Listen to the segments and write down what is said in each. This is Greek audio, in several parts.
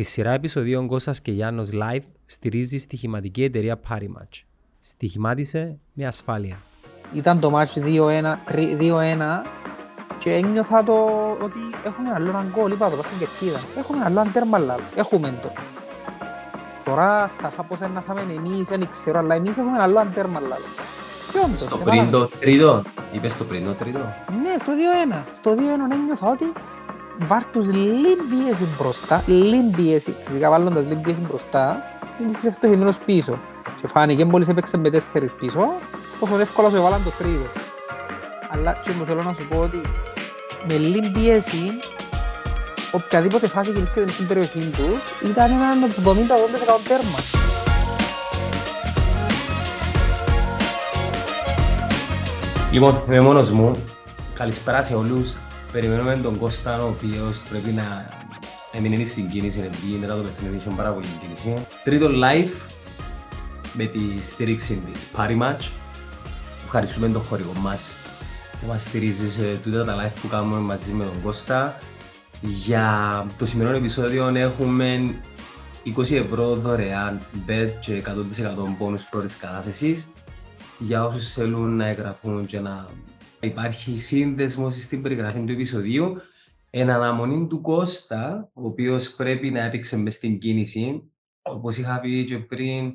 Τη σειρά επεισοδίων Κώστας και Γιάννος Live στηρίζει στοιχηματική εταιρεία Parimatch. Στοιχημάτισε με ασφάλεια. Ήταν το μάτσο 2-1 τρι- 2-1 και ένιωθα το ότι έχουμε άλλο έναν γκολ, είπα το πας στην κερκίδα. Έχουμε άλλο έναν τέρμα λάλο, έχουμε το. Τώρα θα φά πώς να φάμε εμείς, δεν ξέρω, αλλά εμείς έχουμε άλλο έναν τέρμα λάλο. Και όντως, Στο έβαλαμε- πριν το τρίτο. Είπες το πριν το τρίτο. Ναι, στο 2-1. Στο 2-1 ένιωθα ότι βάρ' τους λίγη πίεση μπροστά, λίγη πίεση, φυσικά βάλλοντας λίγη πίεση μπροστά, είναι ξεφτεθειμένος πίσω. Και φάνηκε μόλις έπαιξε με τέσσερις πίσω, πόσο εύκολα σου έβαλαν το τρίτο. Αλλά και μου θέλω να σου πω ότι με λίγη πίεση, οποιαδήποτε φάση γυρίσκεται στην περιοχή τους, ήταν ένα 70-80% τέρμα. Λοιπόν, είμαι μόνος μου. Καλησπέρα σε όλους. Περιμένουμε τον Κώστα, ο οποίος πρέπει να έμεινε στην κίνηση, επειδή μετά το παιχνίδι είχε πάρα πολύ κίνηση. Τρίτο live με τη στήριξη της Parimatch. Ευχαριστούμε τον χορηγό μας που μας στηρίζει σε τούτα τα live που κάνουμε μαζί με τον Κώστα. Για το σημερινό επεισόδιο έχουμε 20 ευρώ δωρεάν bet και 100% πόνους πρώτης κατάθεσης για όσους θέλουν να εγγραφούν και να υπάρχει σύνδεσμος στην περιγραφή του επεισοδίου εν αναμονή του Κώστα, ο οποίος πρέπει να έπαιξε μες στην κίνηση. Όπως είχα πει και πριν,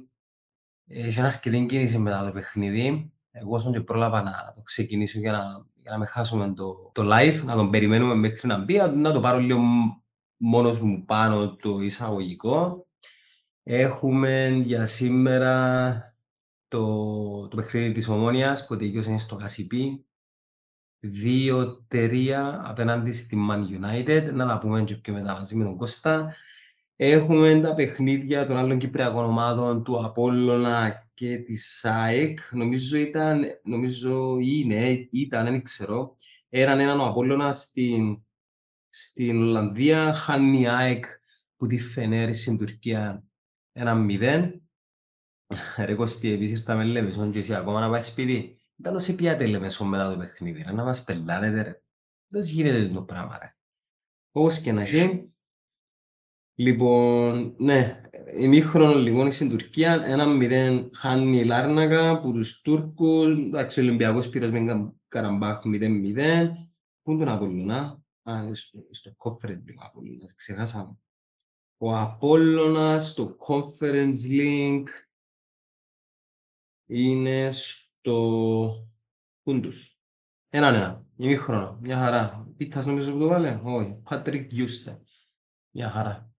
έχει αρκετή κίνηση μετά το παιχνίδι. Εγώ όσον και πρόλαβα να το ξεκινήσω για να, για να με χάσουμε το, το live, να τον περιμένουμε μέχρι να μπει, να το πάρω λίγο μόνος μου πάνω το εισαγωγικό. Έχουμε για σήμερα το, το παιχνίδι της Ομόνιας που τελειώσε στο Κασιπί. 2-3 απέναντι στη Man United. Να τα πούμε και πιο μετά μαζί με τον Κώστα. Έχουμε τα παιχνίδια των άλλων Κυπριακών ομάδων του Απόλλωνα και της ΑΕΚ. Νομίζω ήταν, νομίζω είναι, ήταν, δεν ξέρω. Έναν έναν ο Απόλλωνας στην, στην Ολλανδία, χάνει η ΑΕΚ που τη Φενέρ στην Τουρκία ένα 0. Ρε Κωστή, επίσης ήρθαμε Λεμεσόν και εσύ ακόμα να πάει σπίτι. Ήταν όσοι πιάτε Λεμεσόν μετά το παιχνίδι, ρε, να μας πελάνετε ρε. Δεν γίνεται το πράγμα ρε. Όπως και να έχει. Λοιπόν, ναι, ημίχρονο λοιπόν στην Τουρκία, ένα μηδέν χάνει η Λάρνακα που τους Τούρκους, εντάξει ο Ολυμπιακός πήρες με Κα- Καραμπάχ 0-0. Πού είναι τον Απόλλωνα, α, είναι στο, στο Conference League ο Απόλλωνας, ξεχάσαμε. Ο Απόλλωνας στο Conference League είναι στο Κούντους. Έναν ένα, ημίχρονο, μια χαρά. Πίτας νομίζω που το βάλε, όχι, Πάτρικ Γιούστε. Μια χαρά.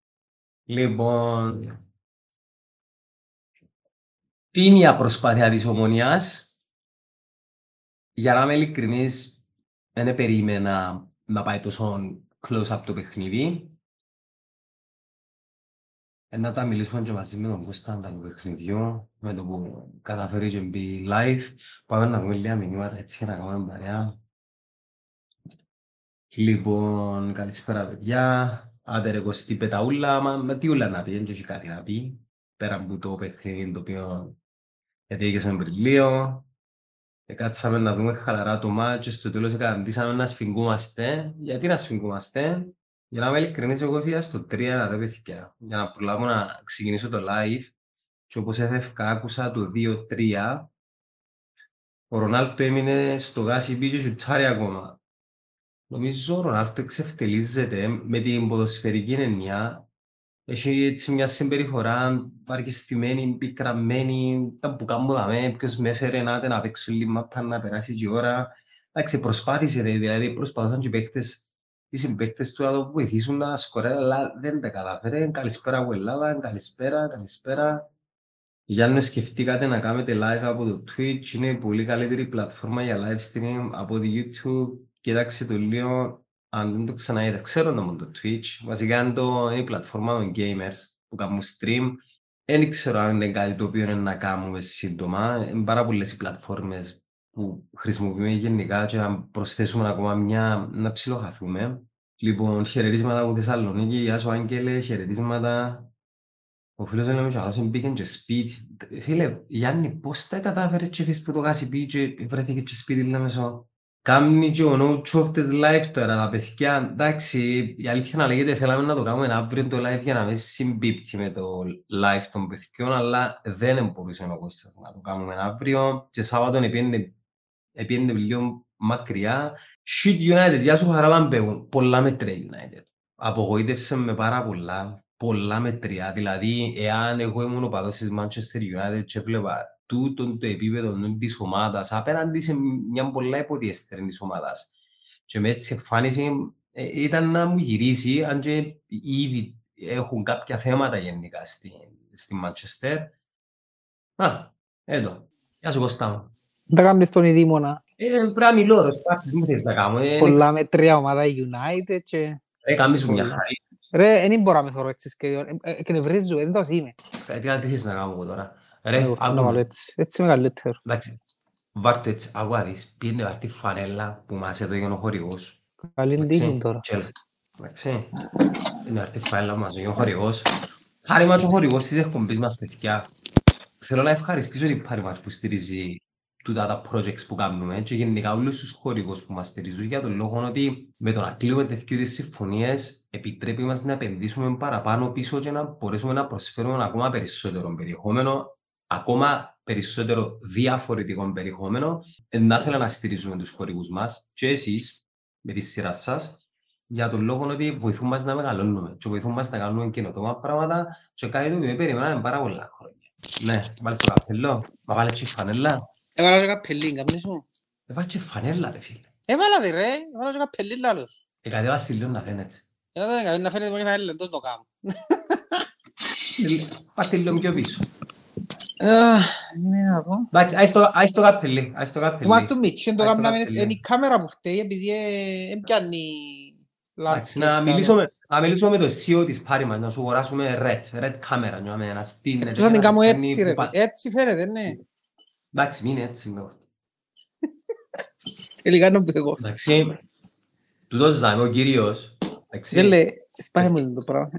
Λοιπόν, είναι η προσπάθεια της Ομονίας; Για να είμαι ειλικρινής, δεν περίμενα να πάει τόσο close up το παιχνίδι. Ε, να τα μιλήσουμε και μαζί με τον Κωνσταντά του παιχνιδιού, με το που καταφέρει και μπει live. Πάμε να δούμε λίγα μηνύματα έτσι για να κάνουμε παρέα. Λοιπόν, καλησπέρα παιδιά. Άντε ρε Κωστή πεταούλα, μα με τι ούλα να πει, δεν έχει κάτι να πει. Πέρα από το παιχνίδι το οποίο γιατί έγινε πριν λίγο. Και κάτσαμε να δούμε χαλαρά το μάτσο, στο τέλος καταντήσαμε να σφιγγούμαστε. Γιατί να σφιγγούμαστε, για να είμαι ειλικρινής, εγώ έφυγα στο 3 ρε παιδιά, για να προλάβω να ξεκινήσω το live. Και όπως έφευκα άκουσα το 2-3, ο Ρονάλτο έμεινε στο γάσι μπήκε και σουτάρει ακόμα. Νομίζω ο Ρονάλτο εξευτελίζεται με την ποδοσφαιρική έννοια. Έχει έτσι μια συμπεριφορά βαριεστημένη, πικραμένη, τα που κάνουμε δαμέ, ποιος με έφερε να, να παίξω λίγο μάπα, να περάσει και η ώρα. Εντάξει, προσπάθησε, ρε, δηλαδή προσπαθούσαν και οι παίχτες, οι συμπαίχτες του να το βοηθήσουν να σκοράρει, αλλά δεν τα κατάφερε. Καλησπέρα από Ελλάδα, καλησπέρα, καλησπέρα. Για σκεφτήκατε να κάνετε live από το Twitch, είναι η πολύ καλύτερη πλατφόρμα για live stream από το YouTube. Κοίταξε το λίγο, αν δεν το ξαναείδες. Ξέρω το μόνο το Twitch. Βασικά είναι, το, είναι η πλατφόρμα των gamers που κάνουν stream. Δεν ξέρω αν είναι κάτι το οποίο είναι να κάνουμε σύντομα. Είναι πάρα πολλές οι πλατφόρμες που χρησιμοποιούμε γενικά και αν προσθέσουμε ακόμα μια να ψιλοχαθούμε. Λοιπόν, χαιρετίσματα από Θεσσαλονίκη. Γεια σου Άγγελε, χαιρετίσματα. Ο φίλος μου λέει μπήκε και σπίτι. Φίλε, Γιάννη, πώς τα κατάφερες και φύγεις που το γάσι πει και βρέθηκε και σπίτι Λεμεσό. Κάμνει και ο No τις live τώρα τα παιδιά. Εντάξει, η αλήθεια να λέγεται θέλαμε να το κάνουμε αύριο το live για να μην συμπίπτει με το live των παιδιών, αλλά δεν μπορούσε ο Κώστας να το κάνουμε αύριο. Και Σάββατον επίενε λίγο μακριά. Shit United, γεια σου χαρά παίγουν. Πολλά μέτρια United. Απογοήτευσε με πάρα πολλά, πολλά μετριά. Δηλαδή, εάν εγώ ήμουν ο παδός της Manchester United και έβλεπα τούτο το επίπεδο της ομάδας απέναντι σε μια πολλά υποδιέστερη της ομάδας. Και με έτσι εμφάνιση ε, ήταν να μου γυρίσει, αν και ήδη έχουν κάποια θέματα γενικά στη, στη Manchester. Α, εδώ. Γεια σου Κώστα μου. Δεν τα κάνεις τον Ιδήμονα. Ε, πρέπει να μιλώ, ρε, τι μου θέλεις να κάνω. Ε, πολλά με τρία ομάδα United και... Ρε, κάνεις μου μια χαρή. Ρε, δεν μπορώ να με θωρώ έτσι σχέδιο. Εκνευρίζω, δεν το είμαι. Πρέπει να τι θες να κάνω εγώ τώρα. Ρε, άκουμε. Έτσι, έτσι είμαι καλύτερο. Εντάξει, βάρ' έτσι, άκουα δεις, πήγαινε βάρ' τη φανέλα που μας έδωγε ο χορηγός. Καλή τύχη τώρα. Εντάξει, πήγαινε βάρ' τη φανέλα που μας έδωγε ο χορηγός. Χάρη μας ο χορηγός της εκπομπής μας, παιδιά. Θέλω να ευχαριστήσω την πάρη μας που στηρίζει τούτα τα projects που κάνουμε και γενικά όλους τους χορηγούς που μας στηρίζουν για τον λόγο ότι με το να κλείνουμε τέτοιου είδους συμφωνίες επιτρέπει μας να επενδύσουμε παραπάνω πίσω και να μπορέσουμε να προσφέρουμε ακόμα περισσότερο περιεχόμενο ακόμα περισσότερο διαφορετικό περιεχόμενο, να θέλω να στηρίζουμε τους χορηγούς μας και εσείς με τη σειρά σας για τον λόγο ότι βοηθούν μας να μεγαλώνουμε και βοηθούν μας να κάνουμε καινοτόμα πράγματα και κάτι το οποίο περιμέναμε πάρα πολλά χρόνια. Ναι, βάλεις το καπέλο, μα βάλεις και φανέλα. Έβαλα και καπελί, καπνί σου. Έβαλες και φανέλα ρε φίλε. Έβαλα τη ρε, έβαλα και καπελί λάλος. Ε, κάτι βάζει λίγο να φαίνεται. Ε, να φαίνεται μόνη φανέλα, δεν το κάνω. Πας τη λίγο πιο πίσω. Εντάξει, άις το καπελί, άις το καπελί. Είμαστε του Μίτσι, το κάνουμε, είναι η κάμερα που φταίει, επειδή έμπιανει να μιλήσουμε, να μιλήσουμε με το CEO της πάρη μας, να σου αγοράσουμε red, red κάμερα, να στείλει. Εκτός να την κάνω έτσι ρε, έτσι φαίνεται, ναι. Εντάξει, μην έτσι με αυτό. Τελικά είναι εγώ. Εντάξει, τούτος ζάμε ο κύριος. Δεν λέει, σπάει μου το πράγμα.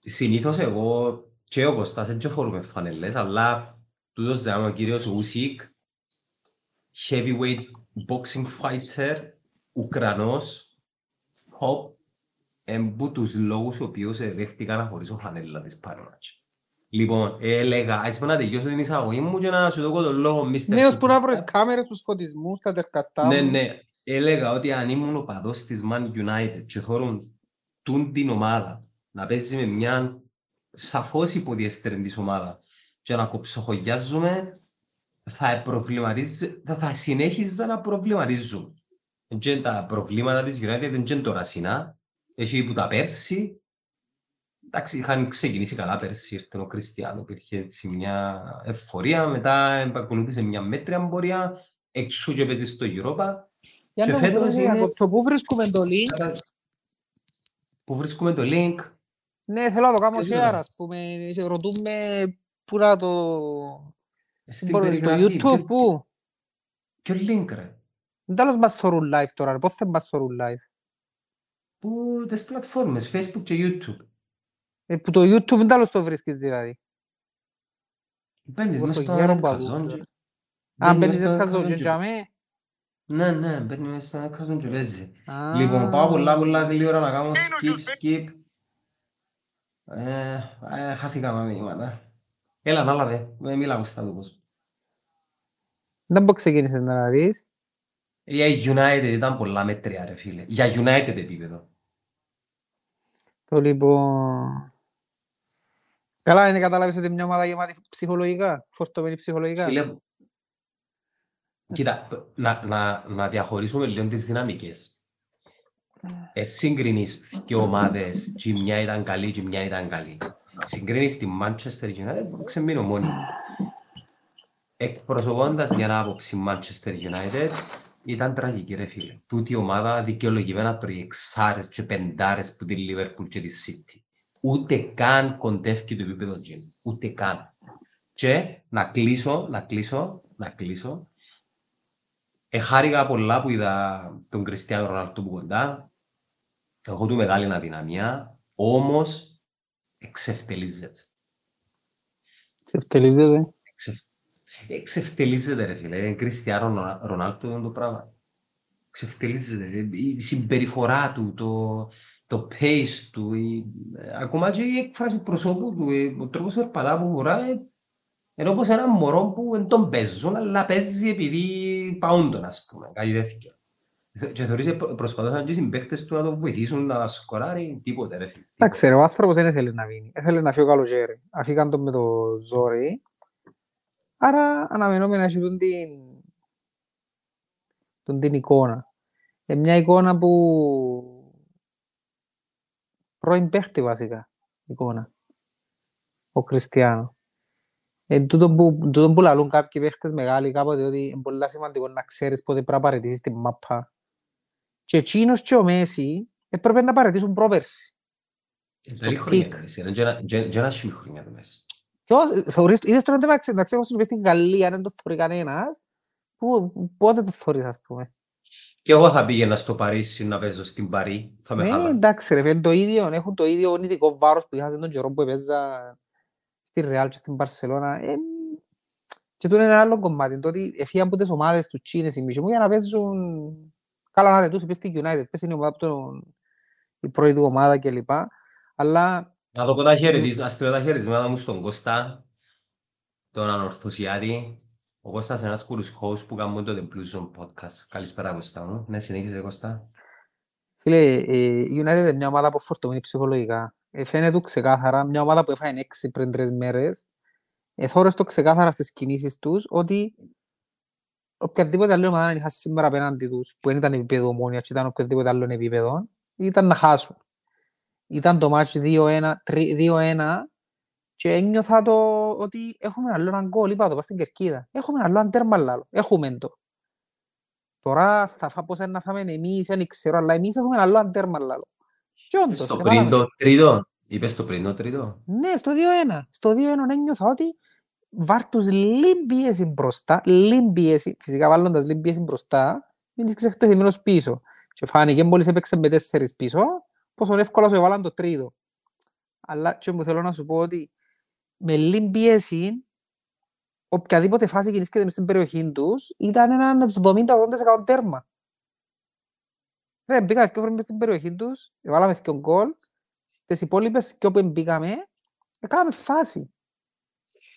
Συνήθως εγώ και ο Κωστάς δεν φορούμε φανελές, αλλά τούτος ζάμε ο κύριος Ούσικ, heavyweight boxing fighter, Ουκρανός, hop, εμπού τους λόγους ο οποίος δέχτηκα να χωρίσω φανέλα της Πάρματς. Λοιπόν, έλεγα, ας πω να τελειώσω την εισαγωγή μου και να σου δω τον λόγο Mr. Νέος που να βρεις κάμερες, τους φωτισμούς, τα τερκαστά Ναι, ναι. Έλεγα ότι αν ήμουν ο παδός της Man United και χωρούν τούν την ομάδα να παίζεις με μια σαφώς υποδιέστερη της ομάδας και να κοψοχογιάζουμε θα, θα, θα συνέχιζα να προβληματίζουμε. Και τα προβλήματα της United δεν είναι τώρα συνά. Έχει που τα πέρσι Εντάξει, είχαν ξεκινήσει καλά πέρσι, ήρθε ο Κριστιανό, υπήρχε έτσι μια εφορία, μετά επακολούθησε μια μέτρια πορεία, εξού και παίζει στο Europa. Για και φέτος είναι... Το πού βρίσκουμε το link. Πού βρίσκουμε το link. Ναι, θέλω να το κάνω share, ας πούμε, ρωτούμε πού να το... Στην στο YouTube, πού; Ποιο link, ρε. Δεν τέλος μας θωρούν live τώρα, πώς θα μας θωρούν live; Πού, τις πλατφόρμες, Facebook και YouTube. Ε, που το YouTube δεν τέλος το βρίσκεις δηλαδή. Μπαίνεις μες στο καζόντζι. Α, μπαίνεις στο καζόντζι για με. Ναι, ναι, μπαίνεις μες στο καζόντζι παίζεις. Λοιπόν, πάω πολλά πολλά γλύωρα να κάνω skip, skip. Ε, ε, χάθηκα με μήνυματα. Έλα, να λάβε, με μιλάω στα δούκος. Δεν μπορεί ξεκίνησες να δεις. Για United ήταν πολλά μέτρια ρε φίλε. Για United επίπεδο. Το λοιπόν... Καλά, είναι καταλάβεις ότι μια ομάδα γεμάτη ψυχολογικά, φορτωμένη ψυχολογικά. Φίλε, κοίτα, να, να, να διαχωρίσουμε λίγο τις δυναμικές. Ε, συγκρινείς δύο ομάδες και μια ήταν καλή και μια ήταν καλή. Συγκρινείς τη Manchester United, ξεμείνω μόνοι. Εκπροσωπώντας μια άποψη Manchester United, ήταν τραγική ρε φίλε. Τούτη η ομάδα δικαιολογημένα τρώει εξάρες και πεντάρες που τη Liverpool και τη City ούτε καν κοντεύει το επίπεδο gym. Ούτε καν. Και να κλείσω, να κλείσω, να κλείσω. Εχάρηκα πολλά που είδα τον Κριστιανό Ρονάλτο που κοντά. Έχω του μεγάλη αδυναμία, όμως εξευτελίζεται. Εξευτελίζεται. Εξευτελίζεται ρε φίλε. Είναι Κριστιανό Ρονάλτο το πράγμα. ξεφτελίζεται. Η συμπεριφορά του, το, το pace του, η, ακόμα και η έκφραση προσώπου του, ε, ο τρόπος περπατά που φοράει, είναι όπως ένα μωρό που δεν τον παίζουν, αλλά παίζει επειδή πάουν τον, ας πούμε, κάτι τέτοιο. Και θεωρείς προσπαθούσαν και οι συμπαίκτες του να τον βοηθήσουν να σκοράρει τίποτε, ρε φίλε. Εντάξει, ρε, ο άνθρωπος δεν ήθελε να βίνει. Έθελε να φύγει ο καλοκαίρι. Αφήκαν τον με το ζόρι. Άρα αναμενόμενα έχει τον την, τον την εικόνα. Ε, μια εικόνα που πρώην παίχτη βασικά εικόνα. Ο Κριστιανό. Ε, τούτο που, τούτο που λαλούν κάποιοι παίχτες μεγάλοι κάποτε ότι είναι πολύ σημαντικό να ξέρεις πότε πρέπει να παραιτήσεις την μάπα. Και εκείνος και ο Μέση έπρεπε να παραιτήσουν πρόπερση. Περί χρόνια το Μέση, δεν ένα σχήμι χρόνια το Μέση. Θεωρείς, είδες τώρα το μεταξύ, εντάξει, όπως στην Γαλλία, δεν το θεωρεί κανένας, που, πότε το θεωρείς, ας πούμε. Και εγώ θα πήγαινα στο Παρίσι να παίζω στην Παρί. Θα με Ναι, χάλανε. εντάξει ρε, είναι το ίδιο, έχουν το ίδιο ονειδικό βάρος που είχαν τον καιρό που έπαιζα στη Ρεάλ και στην Μπαρσελώνα. Ε, και τούτο είναι ένα άλλο κομμάτι, το ότι έφυγαν από τις ομάδες του Τσίνες οι μισοί μου για να παίζουν καλά να δεν τους είπες στη United, πες είναι η ομάδα που τον, η πρώτη του ομάδα κλπ. Αλλά Να δω τα χαιρετίσματα, ας στείλω τα χαιρετίσματα μου στον Κώστα, τον Ανορθωσιάτη. Ο Κώστας είναι ένας κουλούς host που κάνουμε το The Blues Zone podcast. Καλησπέρα Κώστα μου. Ναι, συνέχισε Κώστα. Φίλε, ε, η United είναι μια ομάδα που φορτωμένη ψυχολογικά. Ε, φαίνεται του ξεκάθαρα, μια ομάδα που έφαγε έξι πριν τρεις μέρες, ε, θόρες το ξεκάθαρα στις κινήσεις τους ότι οποιαδήποτε άλλη ομάδα να είχα σήμερα απέναντι τους, που δεν ήταν επίπεδο ομόνια και ήταν οποιοδήποτε άλλο επίπεδο, ήταν να χάσουν. Ήταν το μάτς 2-1, 2-1 και ένιωθα το ότι έχουμε άλλο έναν γκολ, είπα το, πας στην Κερκίδα. Έχουμε άλλο έναν τέρμα άλλο, έχουμε το. Τώρα θα φά πώς να φάμε εμείς, δεν ξέρω, αλλά εμείς έχουμε άλλο έναν τέρμα άλλο. Και όντως, Στο εβάλαμε. πριν το τρίτο. Είπες το πριν το τρίτο. Ναι, στο 2-1. Στο 2-1 ένιωθα ότι βάρ τους λίγη πίεση μπροστά, λίγη πίεση, φυσικά βάλλοντας λίγη πίεση μπροστά, μην είσαι εκτεθειμένος πίσω. Και φάνηκε μόλις έπαιξε με τέσσερις πίσω, πόσο εύκολα σου έβαλαν το τρίτο. Αλλά και μου θέλω να σου πω ότι με λίγη πίεση, οποιαδήποτε φάση κινήσκεται μες στην περιοχή τους, ήταν έναν 70-80% τέρμα. Ρε, μπήκα και μες στην περιοχή τους, έβαλαμε και γκολ, τις υπόλοιπες και όπου μπήκαμε, έκαναμε φάση.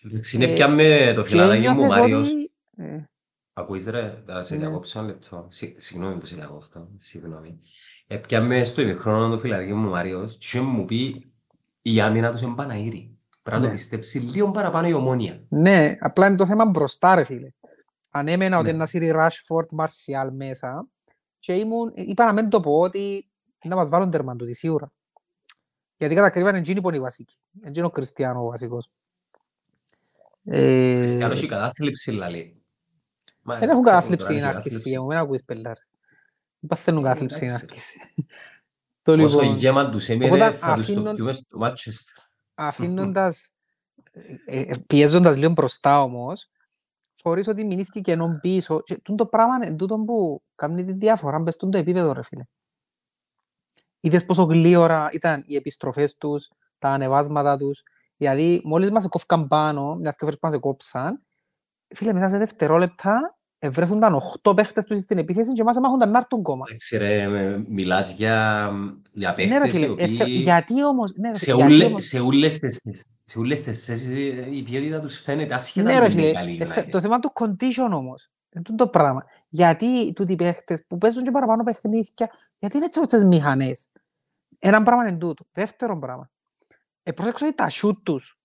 Εντάξει, Είναι Ε, πια με το Και φιλαράκι μου ένιωθες Μάριος. ότι... ε, Ακούεις ρε, θα σε Ναι. διακόψω ένα λεπτό. Συ- Συγγνώμη που σε διακόψω. Συγγνώμη. Έπιαμε στο ημιχρόνο το φιλαράκι μου Μάριος και μου πει η άμυνα τους είναι Παναήρη. Πρέπει να το Ναι. πιστέψει λίγο παραπάνω η ομόνια. Ναι, απλά είναι το θέμα μπροστά ρε φίλε. Ανέμενα ότι Ναι. να σύρει Rashford, Martial μέσα και ήμουν, είπα να μην το πω ότι να μας βάλουν τέρμα τούτοι σίγουρα. Γιατί κατά κρύβαν εντζήνοι που είναι οι βασικοί. Εντζήνοι ο Κριστιανό ο βασικός. Ε, Χριστιανό έχει κατάθλιψη λαλή. Μα, Δεν έχουν ξέρω, κατάθλιψη τώρα στην έχει άρχιση, κατάθλιψη. μου μην ακούεις πελάρ. Δεν παθαίνουν Ε, κατάθλιψη στην εντάξει. άρχιση. Το Όσο λοιπόν, γέμα τους έμεινε, Οπότε θα τους το αφήνουν- πιούμε στο Manchester. Αφήνοντας, ε, ε, πιέζοντας λίγο μπροστά όμως, θεωρείς ότι μείνεις και κενόν πίσω. Και τούτο πράγμα είναι τούτο που κάνει τη διαφορά μες στο επίπεδο ρε φίλε. Είδες πόσο γλύωρα ήταν οι επιστροφές τους, τα ανεβάσματα τους. Δηλαδή, μόλις μας κόφκαν πάνω, μιας και φορές που μας κόψαν, φίλε, μετά σε δευτερόλεπτα ευρέθουνταν 8 παίχτες τους στην επίθεση και μας έμαχονταν να έρθουν κόμμα. Εντάξει ρε, με- μιλάς για, για Ναι ρε παίχτες οι φίλε, ε, θε- οποίοι γιατί όμως, ναι, ρε, σε, φίλε, γιατί ούλες, όμως- σε, ούλες τις, σε ούλες τις θέσεις ε, η ποιότητα τους φαίνεται άσχετα Ναι με ρε την φίλε, καλή ε, θε- United. το θέμα του condition όμως, είναι τούτο το πράγμα. Γιατί τούτοι οι παίχτες που παίζουν και παραπάνω παιχνίδια, γιατί είναι έτσι όπως τις μηχανές. Ένα πράγμα είναι τούτο. Δεύτερο πράγμα. Ε, πρόσεξε ότι τα σούτ τους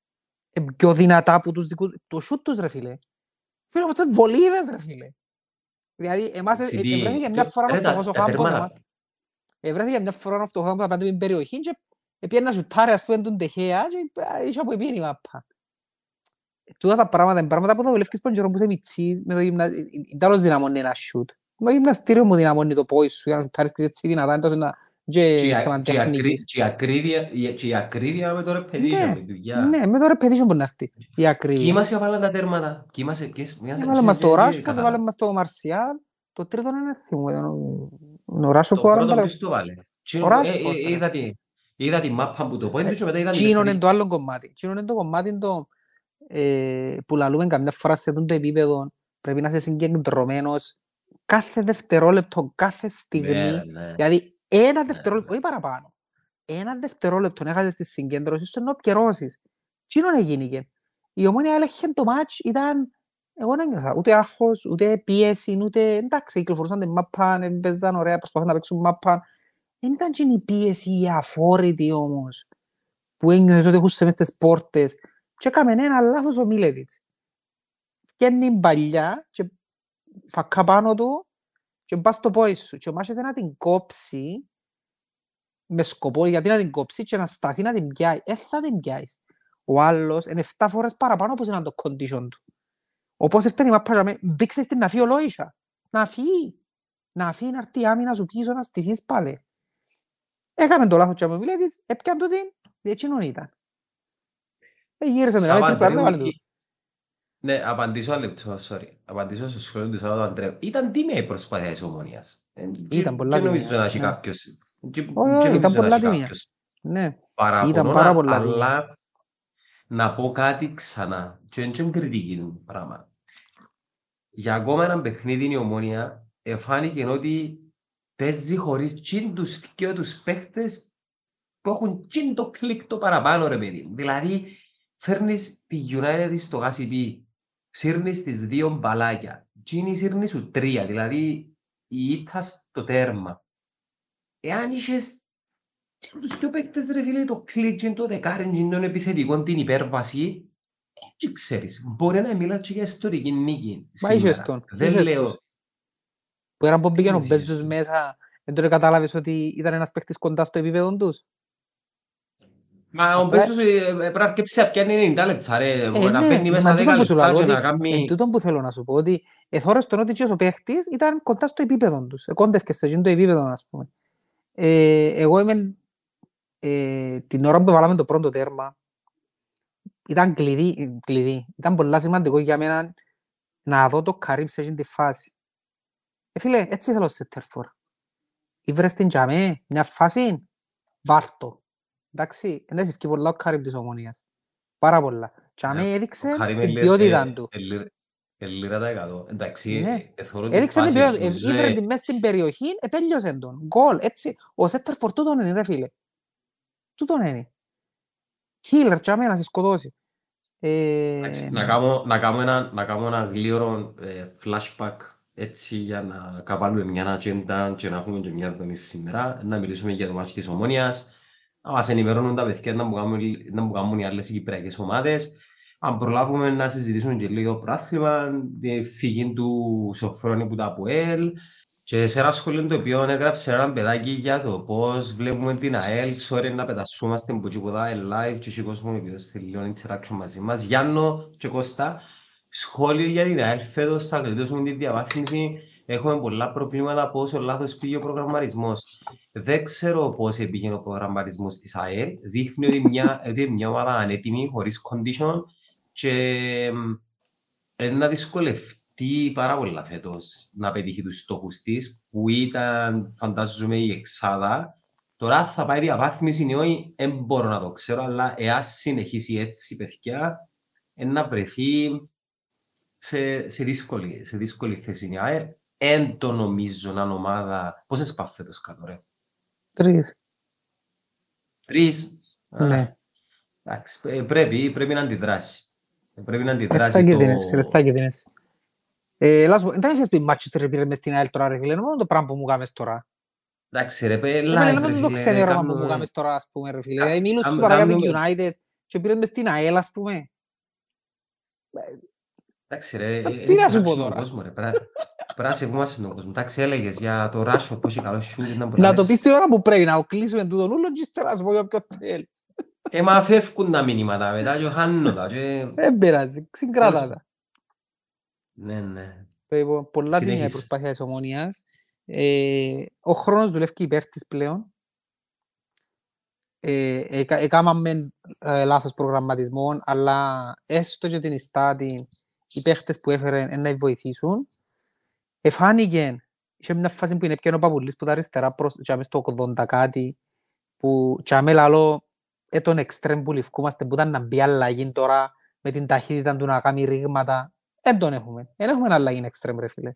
ε, πιο δυνατά από τους δικούς Το σούτ τους ρε φίλε. Φίλε, όπως τις βολίδες ρε φίλε. Δηλαδή, εμάς ε, ε, CD, ευρέθηκε μια το- φορά ρε, ο τα- φτωχός ο τα Χάμπος τέρματα. εμάς. Ευρέθηκε μια φορά ο φτωχός απέναντι από την περιοχή και έπιανε να σουτάρει ας πούμε τον τεχέα και ε, είχε από επίενη η μάπα. Τούτα τα πράγματα είναι πράγματα που τα δουλεύκεις τον καιρό που είσαι μητσής με το γυμνα... Είναι τέλος δυναμώνει ένα σουτ. Το γυμναστήριο μου δυναμώνει το πόη σου για να σουτάρεις και έτσι δυνατά εντός να... Και και η- θέμα και η ακρί- τεχνικής. και η ακρίβεια- η- και η ακρίβεια με το repetition, Ναι, με δουλειά. Ναι, με το repetition μπορεί να έρθει η Ποιοι ακρίβεια. μας έβαλαν τα τέρματα, ποιοι μας- ποιες- ποιες- Έβαλε μας το και- και- Rashford, κατάλαβα. έβαλε μας το Martial. Το τρίτο είναι θυμούμε. ήταν ο- ο Rashford Το που έβαλε πρώτο τα- ποιος το βάλε; Τσίνο Ο που- ε, Rashford, ε, ρε. είδα τη- Είδα τη μάπα που το πόντο και μετά είδα τη Τσίνο είναι δεύτερη. το άλλο κομμάτι. Τσίνο είναι το κομμάτι το, ε, που λαλούμε καμιά φορά σε αυτό το επίπεδο πρέπει να είσαι συγκεντρωμένος κάθε δευτερόλεπτο, κάθε στιγμή. Ναι, ναι. Δηλαδή, ένα Ναι, δευτερόλεπτο, ναι. όχι παραπάνω. Ένα δευτερόλεπτο να έχασες τη συγκέντρωση σου, ενώ πιερώσεις. Τι είναι γίνηκε. Η ομόνια έλεγχε το μάτς, ήταν... Εγώ δεν νιώθα ούτε άγχος, ούτε πίεση, ούτε... Εντάξει, κυκλοφορούσαν την μάπα, έπαιζαν ωραία, προσπαθούν να παίξουν μάπα. Δεν ήταν και η πίεση η αφόρητη όμως, που ένιωθες ότι έχουσαι μες στις πόρτες. Και έκαμε ένα λάθος ο Μίλετιτς. Βγαίνει παλιά και φακά πάνω του και μπας στο πόη σου. Και ο μάχεται να την κόψει με σκοπό γιατί να την κόψει και να σταθεί να την πιάει. Ε, θα την πιάεις. Ο άλλος είναι 7 φορές παραπάνω από είναι το condition του. Όπως ήρθε η μάπα για με, μπήξε στην να φύγει ο Λόισα. Να φύγει. Να φύγει να έρθει η άμυνα σου πίσω να στηθείς πάλι. Έκαμε το λάθος και με μιλέτης, έπιαν του την, εκείνον ήταν. Ε, γύρισε μετά με Σάβα, τριπλά, Αντρέου, έβαλε του. Ή- Ναι, απαντήσω ένα λεπτό, sorry. Απαντήσω στο σχόλιο του Σάββατο Αντρέου. Ήταν τίμια η προσπάθεια της Ομόνιας. Ε, και- Ήταν πολλά και νομίζω τίμια, να έχει ναι. κάποιος... και- Όχι, και όχι, νομίζω ήταν να πολλά έχει τίμια. κάποιος Ναι, παράπονο, πάρα πολλά τίμια. αλλά να πω κάτι ξανά. Και δεν είναι κριτική του πράγμα. Για ακόμα ένα παιχνίδι η Ομόνια εφάνηκε ότι παίζει χωρίς τσιν τους δυο τους παίχτες που έχουν τσιν το κλικ το παραπάνω ρε παιδί μου. Δηλαδή φέρνεις τη United στο γάσιπι, σύρνεις τις δύο μπαλάκια, τσίνη σύρνεις σου; Τρία, δηλαδή η ήττα στο τέρμα. Εάν είχες τσιν τους δυο παίχτες ρε φίλε το κλικ, τσιν το δεκάριν, τσιν των επιθετικών, την υπέρβαση, έτσι ξέρεις, μπορεί να μιλάς και για ιστορική νίκη Μα είχες σήμερα. τον, Δεν είχες λέω, τους. Που έναν που πήγαινε ο είχες Μπέζος τον. μέσα, δεν τώρα κατάλαβες ότι ήταν ένας παίχτης κοντά στο επίπεδο τους. Μα ο Απλά- Πέσος ε, ε, πρέπει να αρκέψει να πιάνει 90 λεπτά ρε, Ε, να ναι, μπαίνει μα μέσα 10 τούτο που σου λεπτά λέω, και ότι να εν κάνει... τούτο που θέλω να σου πω, ότι εθώρες τον ότι και ο παίχτης ήταν κοντά στο επίπεδο τους. Εκόντευκε σε εκείνο το επίπεδο, ας πούμε. Ε, εγώ είμαι ε, την ώρα που βάλαμε το πρώτο τέρμα, ήταν κλειδί, ε, κλειδί. Ήταν πολλά σημαντικό για μένα να δω το Καρύμ σε εκείνη τη φάση. Ε, φίλε, έτσι θέλω σε τερφόρ. Ήβρες την τζαμέ, μια φάση, βάρτο. Εντάξει, δεν έχει πολλά ο Καρύμ της ομονίας. Πάρα πολλά. Τζαμέ Ναι, έδειξε Ο Καρύμ την ελ- ποιότητα ε, του. ελ- ελίρα τα εκατό. Εντάξει, Ναι. ε, εθώρω τη Έδειξε την φάση, ποιότητα, ε, νομίζω, ήβρε ε, την μέσα στην περιοχή, ε, τέλειωσε τον. Γκολ, έτσι. Ο Σέτερ φορτούτον είναι, ρε φίλε. Τούτον είναι. Killer, τζαμέ να σε σκοτώσει. Ε, εντάξει, Να κάνω, να κάνω ένα, να κάνω ένα γλύωρο ε, flashback έτσι για να καβάλουμε μια ατζέντα και να έχουμε και μια δομή σήμερα, να μιλήσουμε για το μάτι της Ομόνιας, να μας ενημερώνουν τα παιδιά να μου κάνουν, να μου κάνουν οι άλλες κυπριακές ομάδες, αν προλάβουμε να συζητήσουμε και λίγο πράθλημα, τη φυγή του Σοφρόνη που τα ΑΠΟΕΛ και σε ένα σχόλιο το οποίο έγραψε ένα παιδάκι για το πώς βλέπουμε την ΑΕΛ, sorry να πετασσούμαστε που τίποτα live και έχει κόσμο ο οποίος θέλει λίγο interaction μαζί μας. Γιάννο και Κώστα, σχόλιο για την ΑΕΛ φέτος θα κρατήσουμε τη διαβάθμιση. Έχουμε πολλά προβλήματα πόσο λάθος πήγε ο προγραμματισμός. Δεν ξέρω πώς πήγε ο προγραμματισμός της ΑΕΛ. Δείχνει ότι μια, ότι είναι μια ομάδα ανέτοιμη, χωρίς condition και μ, ε, να δυσκολευτεί πάρα πολλά φέτος να πετύχει τους στόχους της, που ήταν, φαντάζομαι, η εξάδα. Τώρα θα πάει διαβάθμιση ή όχι, δεν μπορώ να το ξέρω, αλλά εάν συνεχίσει έτσι, παιδιά, ε, να βρεθεί σε, σε, δύσκολη, σε δύσκολη θέση η ΑΕΛ. Εν το νομίζω να είναι ομάδα... Πόσες πάει φέτος κάτω, ρε. Τρεις. Τρεις. Α, Ναι. Εντάξει, ε, πρέπει, πρέπει να αντιδράσει. Ε, Πρέπει να Ε, Θα αντιδράσει και το... την έτσι, ρε, θα και την έτσι. Ε, λάσου, δεν είχες πει Manchester United μες στην ΑΕΛ τώρα, ρε φίλε, μόνο το πράγμα που μου κάνεις τώρα. Εντάξει ρε, παι, Ε, live, φίλε, ρε, δεν το φίλε, ξενέρωμα που κάνουμε- μου κάνεις τώρα, ας πούμε, ρε φίλε. Κα- Ε, Μιλούσες κάμε- τώρα για την κάνουμε- United και πήρες μες στην ΑΕΛ, ας πούμε. Εντάξει ρε, Ε, ε, τι να είναι σου πω τον τώρα. Κόσμο, ρε, Πρέπει πρέπει να σεβούμαστε τον κόσμος. Εντάξει, έλεγες για το Rashford που έχει καλό shoot, να Να το μπορείς. πεις την ώρα που πρέπει, να κλείσουμε τούτον ούλο και ύστερα να σου πω για ποιο θέλεις. Ε, μα φεύγουν τα μηνύματα μετά και χάνω τα. και- Δεν πειράζει, συγκράτα τα. Ναι, ναι. Το είπα, πολλά την Συνέχισε. προσπάθεια της ομονίας. Ε, ο χρόνος δουλεύει υπέρ της πλέον. Ε, εκα- Έκαναμε ε, λάθος προγραμματισμό, αλλά έστω και την ιστάτη, οι παίχτες που έφερε ε, να βοηθήσουν. Εφάνηκε, είχε μια φάση που είναι πιένο ο Παπουλής που τα αριστερά προς, και μες στο 80 κάτι, που και άμε λαλό, ε, τον εξτρέμ που ληφκούμαστε, που ήταν να μπει αλλαγή τώρα, με την ταχύτητα του να κάνει ρήγματα, δεν τον έχουμε. Δεν έχουμε αλλαγή εξτρέμ, ρε φίλε.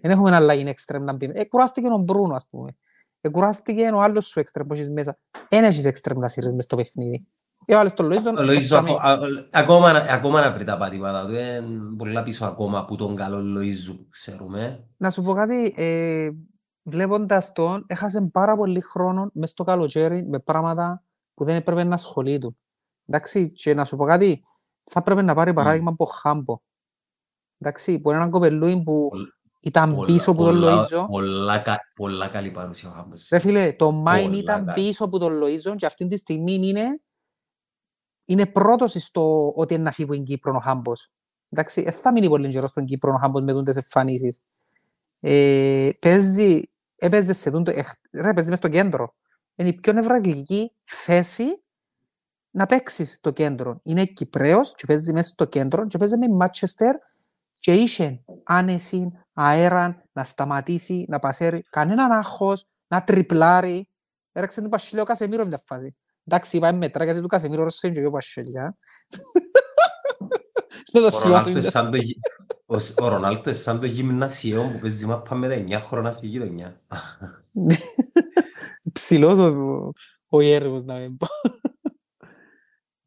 Δεν έχουμε ένα αλλαγή εξτρέμ να μπει. Ε, κουράστηκε ο Μπρούνο, ας πούμε. Ε, κουράστηκε ο άλλος σου εξτρέμ που έχεις μέσα. Εν έχεις εξτρέμ να σύρεις μες στο παιχνίδι. Ε, βάλες τον Λοΐζον, Ο Λοΐζο οτσάμε. ακο- α- ακόμα, να- ακόμα να βρει τα πατήματα του. Είναι πολλά πίσω ακόμα από τον καλό Λοΐζου που ξέρουμε. Να σου πω κάτι, ε, βλέποντας τον, έχασε πάρα πολύ χρόνο μες στο καλοκαίρι με πράγματα που δεν έπρεπε να ασχολείται. Εντάξει, και να σου πω κάτι, θα έπρεπε να πάρει παράδειγμα από Χάμπο. Εντάξει, που είναι έναν κοπελούι που Πολλ- ήταν πολλά- πίσω από τον πολλά- Λοΐζο. πολλά κα- Πολλά καλή παρουσία ο Χάμπος. Ρε φίλε, το Μάιν Πολλά ήταν καλά. πίσω από τον Λοΐζο και αυτή τη στιγμή είναι, είναι πρώτος στο ότι είναι να φύγει από την Κύπρο ο Χάμπος. Εντάξει, δεν θα μείνει πολύ καιρό στον Κύπρο ο Χάμπος με τούντες εμφανίσεις. Ε, παίζει, έπαιζε σε τούντο, εχ, ρε, παίζει μες στο κέντρο. Είναι η πιο νευραγγλική θέση να παίξεις στο κέντρο. Είναι Κυπρέος και παίζει μέσα στο κέντρο και παίζει με Μάτσεστερ και είχε άνεση, αέραν, να σταματήσει, να πασέρει, κανέναν άγχος, να τριπλάρει. Έρεξε την Πασχελιά ο Κασεμίρο μια φάση. Εντάξει, είπαμε μέτρα γιατί του Κασεμίρο ρώσσε και ο Πασχελιά. Δεν το Ο θυμάμαι Ρονάλτο είναι μια σαν το γι- ο Σ- ο Ρονάλτο είναι σαν το γυμνασιό που παίζει μάπα με τα 9 χρόνια στη γειτονιά. Ψηλός ο, ο Ιέρβος να μην πω.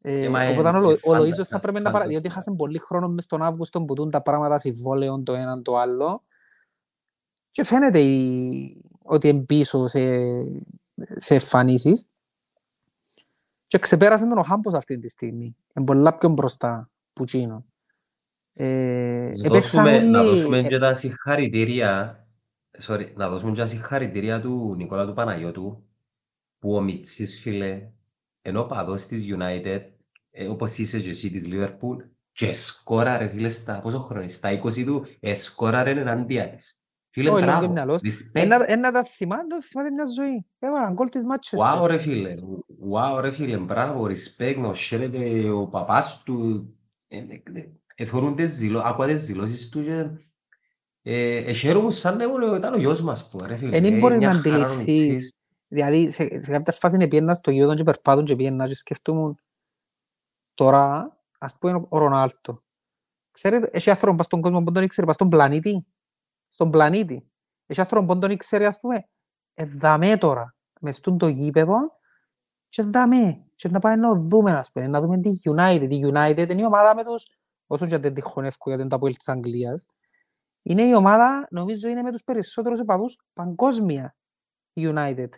Ε, Ε, μα οπότε είναι ο, Λο- ο φάντα- Λοΐζος θα πρέπει να παρα... φάντασμα. διότι χάσαν πολύ χρόνο μες τον Αύγουστο που τούν τα πράγματα συμβόλαιων το έναν το άλλο και φαίνεται η... ότι είναι πίσω σε, σε εμφανίσεις και ξεπέρασε τον ο Χάμπος αυτή τη στιγμή. Είναι πολλά πιο μπροστά που εκείνο. Ε, Να έπαιξαν δώσουμε, να όλοι- δώσουμε ε, και τα συγχαρητήρια sorry, να δώσουμε και τα συγχαρητήρια του Νικόλα του Παναγιώτου που ο Μιτσής φίλε ενώ παδός της United ε, όπως είσαι και εσύ της Liverpool και σκόραρε φίλε στα πόσο χρόνο είναι, στα 20 του ε, σκόραρε εναντία της φίλε Όχι, λίγο μπράβο και μυαλός. respect Ένα, ένα τα θυμάται, το θυμάται μια ζωή. Έβαλαν γκολ της Manchester. Wow ρε φίλε, wow ρε φίλε, μπράβο, respect, να χαίρεται ο παπάς του. Ε, ε, ε, Εθωρούν τις δηλώσεις, ακούω τις δηλώσεις του και ε, ε, χαίρομαι σαν να ήμουν- ήταν ο γιος μας που ρε φίλε. Δεν Ε, μπορείς μια να χαρά ο αντιληφθείς. Μιτσής. Δηλαδή, σε, σε κάποια φάση πιένα στο γήπεδο και περπάτουν και πιένα και σκεφτούμουν τώρα, ας πούμε, ο- ο Ρονάλτο. Ξέρετε, έχει άνθρωπο πας στον κόσμο που τον ήξερε, πας στον πλανήτη. Στον πλανήτη. Έχει άνθρωπο που τον ήξερε, ας πούμε, ε, δαμέ τώρα, μες στον το γήπεδο και δαμέ. Και να πάμε να δούμε, ας πούμε, να δούμε τη United. Η United είναι η ομάδα με τους, όσο και αν δεν τη χωνεύκω γιατί είναι το Αποέλ της Αγγλίας, είναι η ομάδα, νομίζω, είναι με τους περισσότερους επαδούς παγκόσμια η United.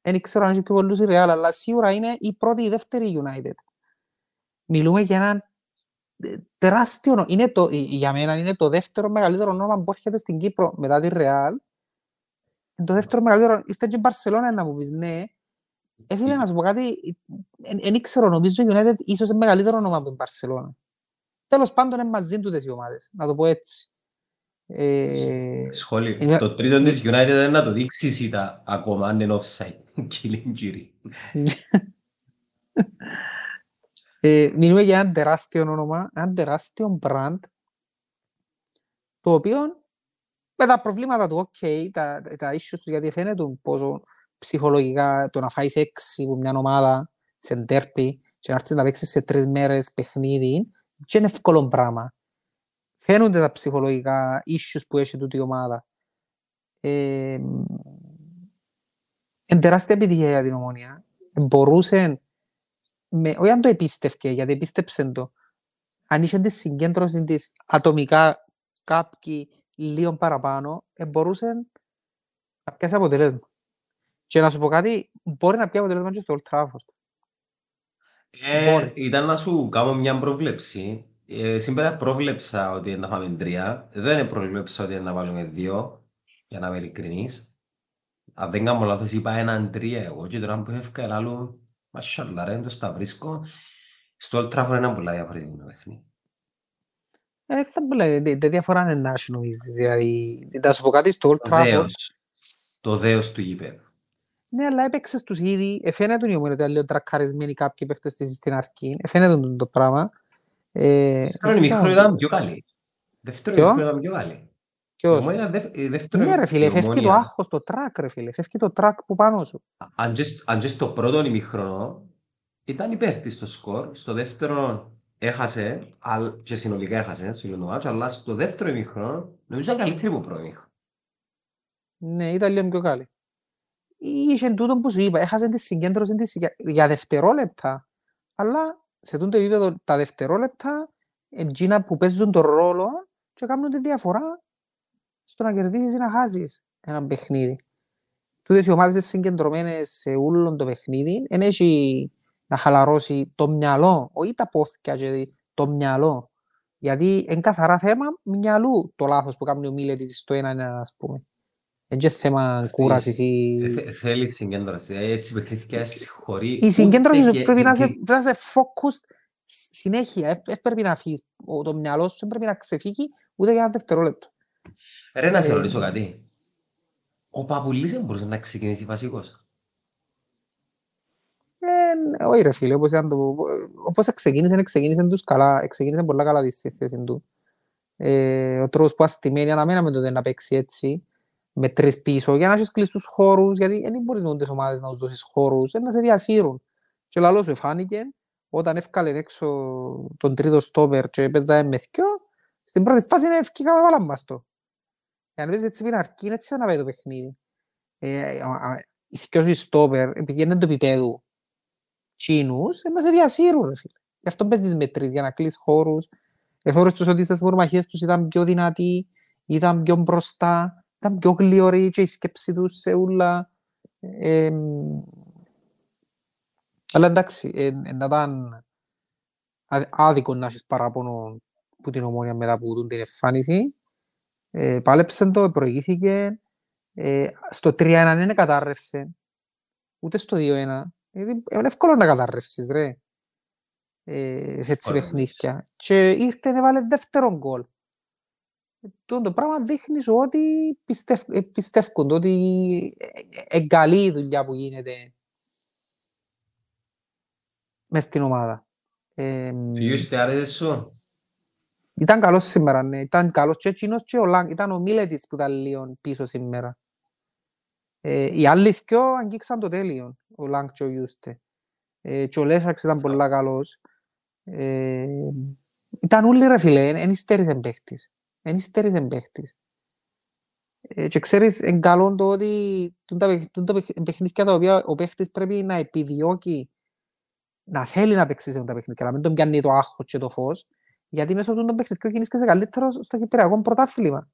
Δεν ξέρω αν έχει πιο πολλούς η Real, αλλά σίγουρα είναι η πρώτη ή η δεύτερη United. Μιλούμε για έναν ε, τεράστιο, νο- είναι το, ε, για μένα είναι το δεύτερο μεγαλύτερο όνομα που έρχεται στην Κύπρο μετά τη Real. Είναι το δεύτερο μεγαλύτερο, ήρθε και η Barcelona να μου πεις ναι. Ε, φίλε, να σου πω κάτι, δεν ήξερα, νομίζω η United ίσως είναι μεγαλύτερο όνομα από την Barcelona. Τέλος πάντων είναι μαζί τους οι ομάδες, να το πω έτσι. Ε, Σχόλιο. Είναι- Το τρίτο της United είναι να το δείξεις ήταν ακόμα αν είναι offside. Κιλίντζιρι. Ε, μιλούμε για ένα τεράστιο όνομα, ένα τεράστιο brand, το οποίο με τα προβλήματα του, ok, τα, τα issues του, γιατί φαίνεται πόσο ψυχολογικά το να φάεις έξι από μια ομάδα σε ντέρπι και να έρθεις να παίξεις σε τρεις μέρες παιχνίδι, και είναι εύκολο πράγμα. Φαίνονται τα ψυχολογικά issues που έχει τούτη η ομάδα. Ε, είναι τεράστια επιτυχία για την ομόνια. Μπορούσε με, όχι αν το επίστευκε, γιατί επίστεψε το, αν είχε τη συγκέντρωση της ατομικά κάποιοι λίγο παραπάνω, ε, μπορούσε να πιάσει αποτελέσμα. Και να σου πω κάτι, μπορεί να πιάσει αποτελέσμα και στο Old Trafford. Ε, Μπορεί. ήταν να σου κάνω μια πρόβλεψη. Ε, σήμερα πρόβλεψα ότι να φάμε τρία. Δεν πρόβλεψα ότι να βάλουμε δύο, για να είμαι ειλικρινής. Αν δεν κάνω λάθος, είπα έναν τρία εγώ και τώρα που έφυγα, άλλο, μασχαλά ρε, το στα βρίσκω. Στο Old Trafford είναι πολλά διαφορετικό το παιχνίδι. Ε, θα μου λέει, δεν δεν διαφορά είναι να σου νομίζεις, δηλαδή, να σου πω κάτι στο Old Το Trafford, δέος. Το δέος του γηπέδου. ναι, αλλά έπαιξες τους ήδη, ε, φαίνεται η Ομόνοια ότι είναι λίγο τρακαρισμένοι κάποιοι παίχτες της στην αρχή, ε, φαίνεται το, το πράγμα. Ε, Δεύτερο δεν ημίχρονο ξέρω, ήταν πιο καλή. Δεύτερο Ποιο; ημίχρονο ήταν πιο καλή. Ποιος; Η Ομόνοια ήταν δευ- η δεύτερο Ναι ρε φίλε, η φεύγει το Ομόνοια. άγχος, το τρακ ρε φίλε, φεύγει το τρακ που πάνω σου. Αν και, σ- αν και στο πρώτο ημίχρονο ήταν υπέρ της το σκορ, στο δεύτερο έχασε, αλ- και συνολικά έχασε, σε όλο το μάτσο, αλλά στο δεύτερο ημίχρονο νομίζω ήταν καλύτερη από το πρώτο ημίχρονο. Ναι, ήταν λίγο πιο καλή. Είχε τούτο που σου είπα, έχασε τη συγκέντρωση της για, για δευτερόλεπτα. Αλλά σε τούτο επίπεδο τα δευτερόλεπτα εκείνα που παίζουν τον ρόλο και κάνουν τη διαφορά στο να κερδίσεις ή να χάσεις ένα παιχνίδι. Τούτες οι ομάδες είναι συγκεντρωμένες σε όλο το παιχνίδι, δεν έχει να χαλαρώσει το μυαλό, όχι τα πόθηκια και το μυαλό. Γιατί είναι καθαρά θέμα μυαλού το λάθος που κάνει ο Μίλετης στο ένα, ας πούμε. Είναι και θέμα κούρασης ή... Ε, θέλει συγκέντρωση, ε, έτσι παιχνίδια χωρί... Η συγκέντρωση σου πρέπει να είσαι, να είσαι focused συνέχεια. Δεν πρέπει να φύγεις. Το μυαλό σου δεν πρέπει να ξεφύγει ούτε για ένα δευτερόλεπτο. Ρε να σε Ε, ρωτήσω κάτι. Ο Παπουλής δεν μπορούσε να ξεκινήσει βασικός; Ε, όχι ρε φίλε, όπως, ήταν το, όπως ξεκίνησε, ξεκίνησε τους καλά, ξεκίνησε πολλά καλά τη στη θέση του. Ε, ο τρόπος που αστημένει αναμέναμε τότε να παίξει έτσι, με τρεις πίσω, για να έχεις κλειστούς χώρους, γιατί δεν μπορείς με τις ομάδες να τους δώσεις χώρους, ε, να σε διασύρουν. Και λαλό σου φάνηκε, όταν έφκαλε έξω τον τρίτο στόπερ και έπαιζα με θκιο, στην πρώτη φάση είναι ευκήκα βάλαμε μας το. Για να παίζεις έτσι πριν αρκεί, είναι έτσι θα να πάει το παιχνίδι. Ε, α- α- οι θκιο σου οι στόπερ, επειδή είναι το επίπεδο τσίνους, ε, να σε διασύρουν, ρε φίλε. Γι' αυτό παίζεις με τρεις, για να κλείσεις χώρους. Εθώρες τους ότι στις μορμαχίες τους ήταν πιο δυνατοί, ήταν πιο μπροστά, ήταν πιο γλυωροί και η σκέψη τους σε ούλα. Ε, μ, αλλά εντάξει, ε, ε, να ήταν άδ- άδικο να έχεις παράπονο που την ομόνια μετά από τούτη την εμφάνιση. Ε, πάλεψε το, προηγήθηκε. Ε, στο 3-1 δεν κατάρρευσε. Ούτε στο 2-1. Γιατί είναι εύκολο να καταρρεύσεις, ρε. Ε, σε έτσι Ωραία, παιχνίδια. Και ήρθε να βάλε δεύτερο γκολ. Ε, τούτο το πράγμα δείχνεις σου ότι πιστεύ, ε, πιστεύουν ότι είναι καλή η δουλειά που γίνεται μες στην ομάδα. Ε, Του Ιούστη άρεσε σου; Ήταν καλός σήμερα, ναι. Ήταν καλός και εκείνος και ο Λάγκ. Ήταν ο Μίλετιτς που ήταν λίγο πίσω σήμερα. Ε, οι άλλοι δυο αγγίξαν το τέλειο, ο Λάγκ και ο Ιούστε. Ε, και ο Λέσαξ ήταν πολλά καλός. Ε, ήταν όλοι ρε φίλε, εν υστέρησε παίχτης. Εν υστέρησε παίχτης. Ε, και ξέρεις, είναι καλό το ότι τούτα παιχ- τούτα παιχ- παιχνίδια τα οποία ο παίχτης πρέπει να επιδιώκει να θέλει να παίξει σε τα παιχνίδια, να μην τον πιάνει το άγχος και το φως, γιατί μέσω των παιχνιδιών γίνεσαι καλύτερος στο Κυπριακό πρωτάθλημα.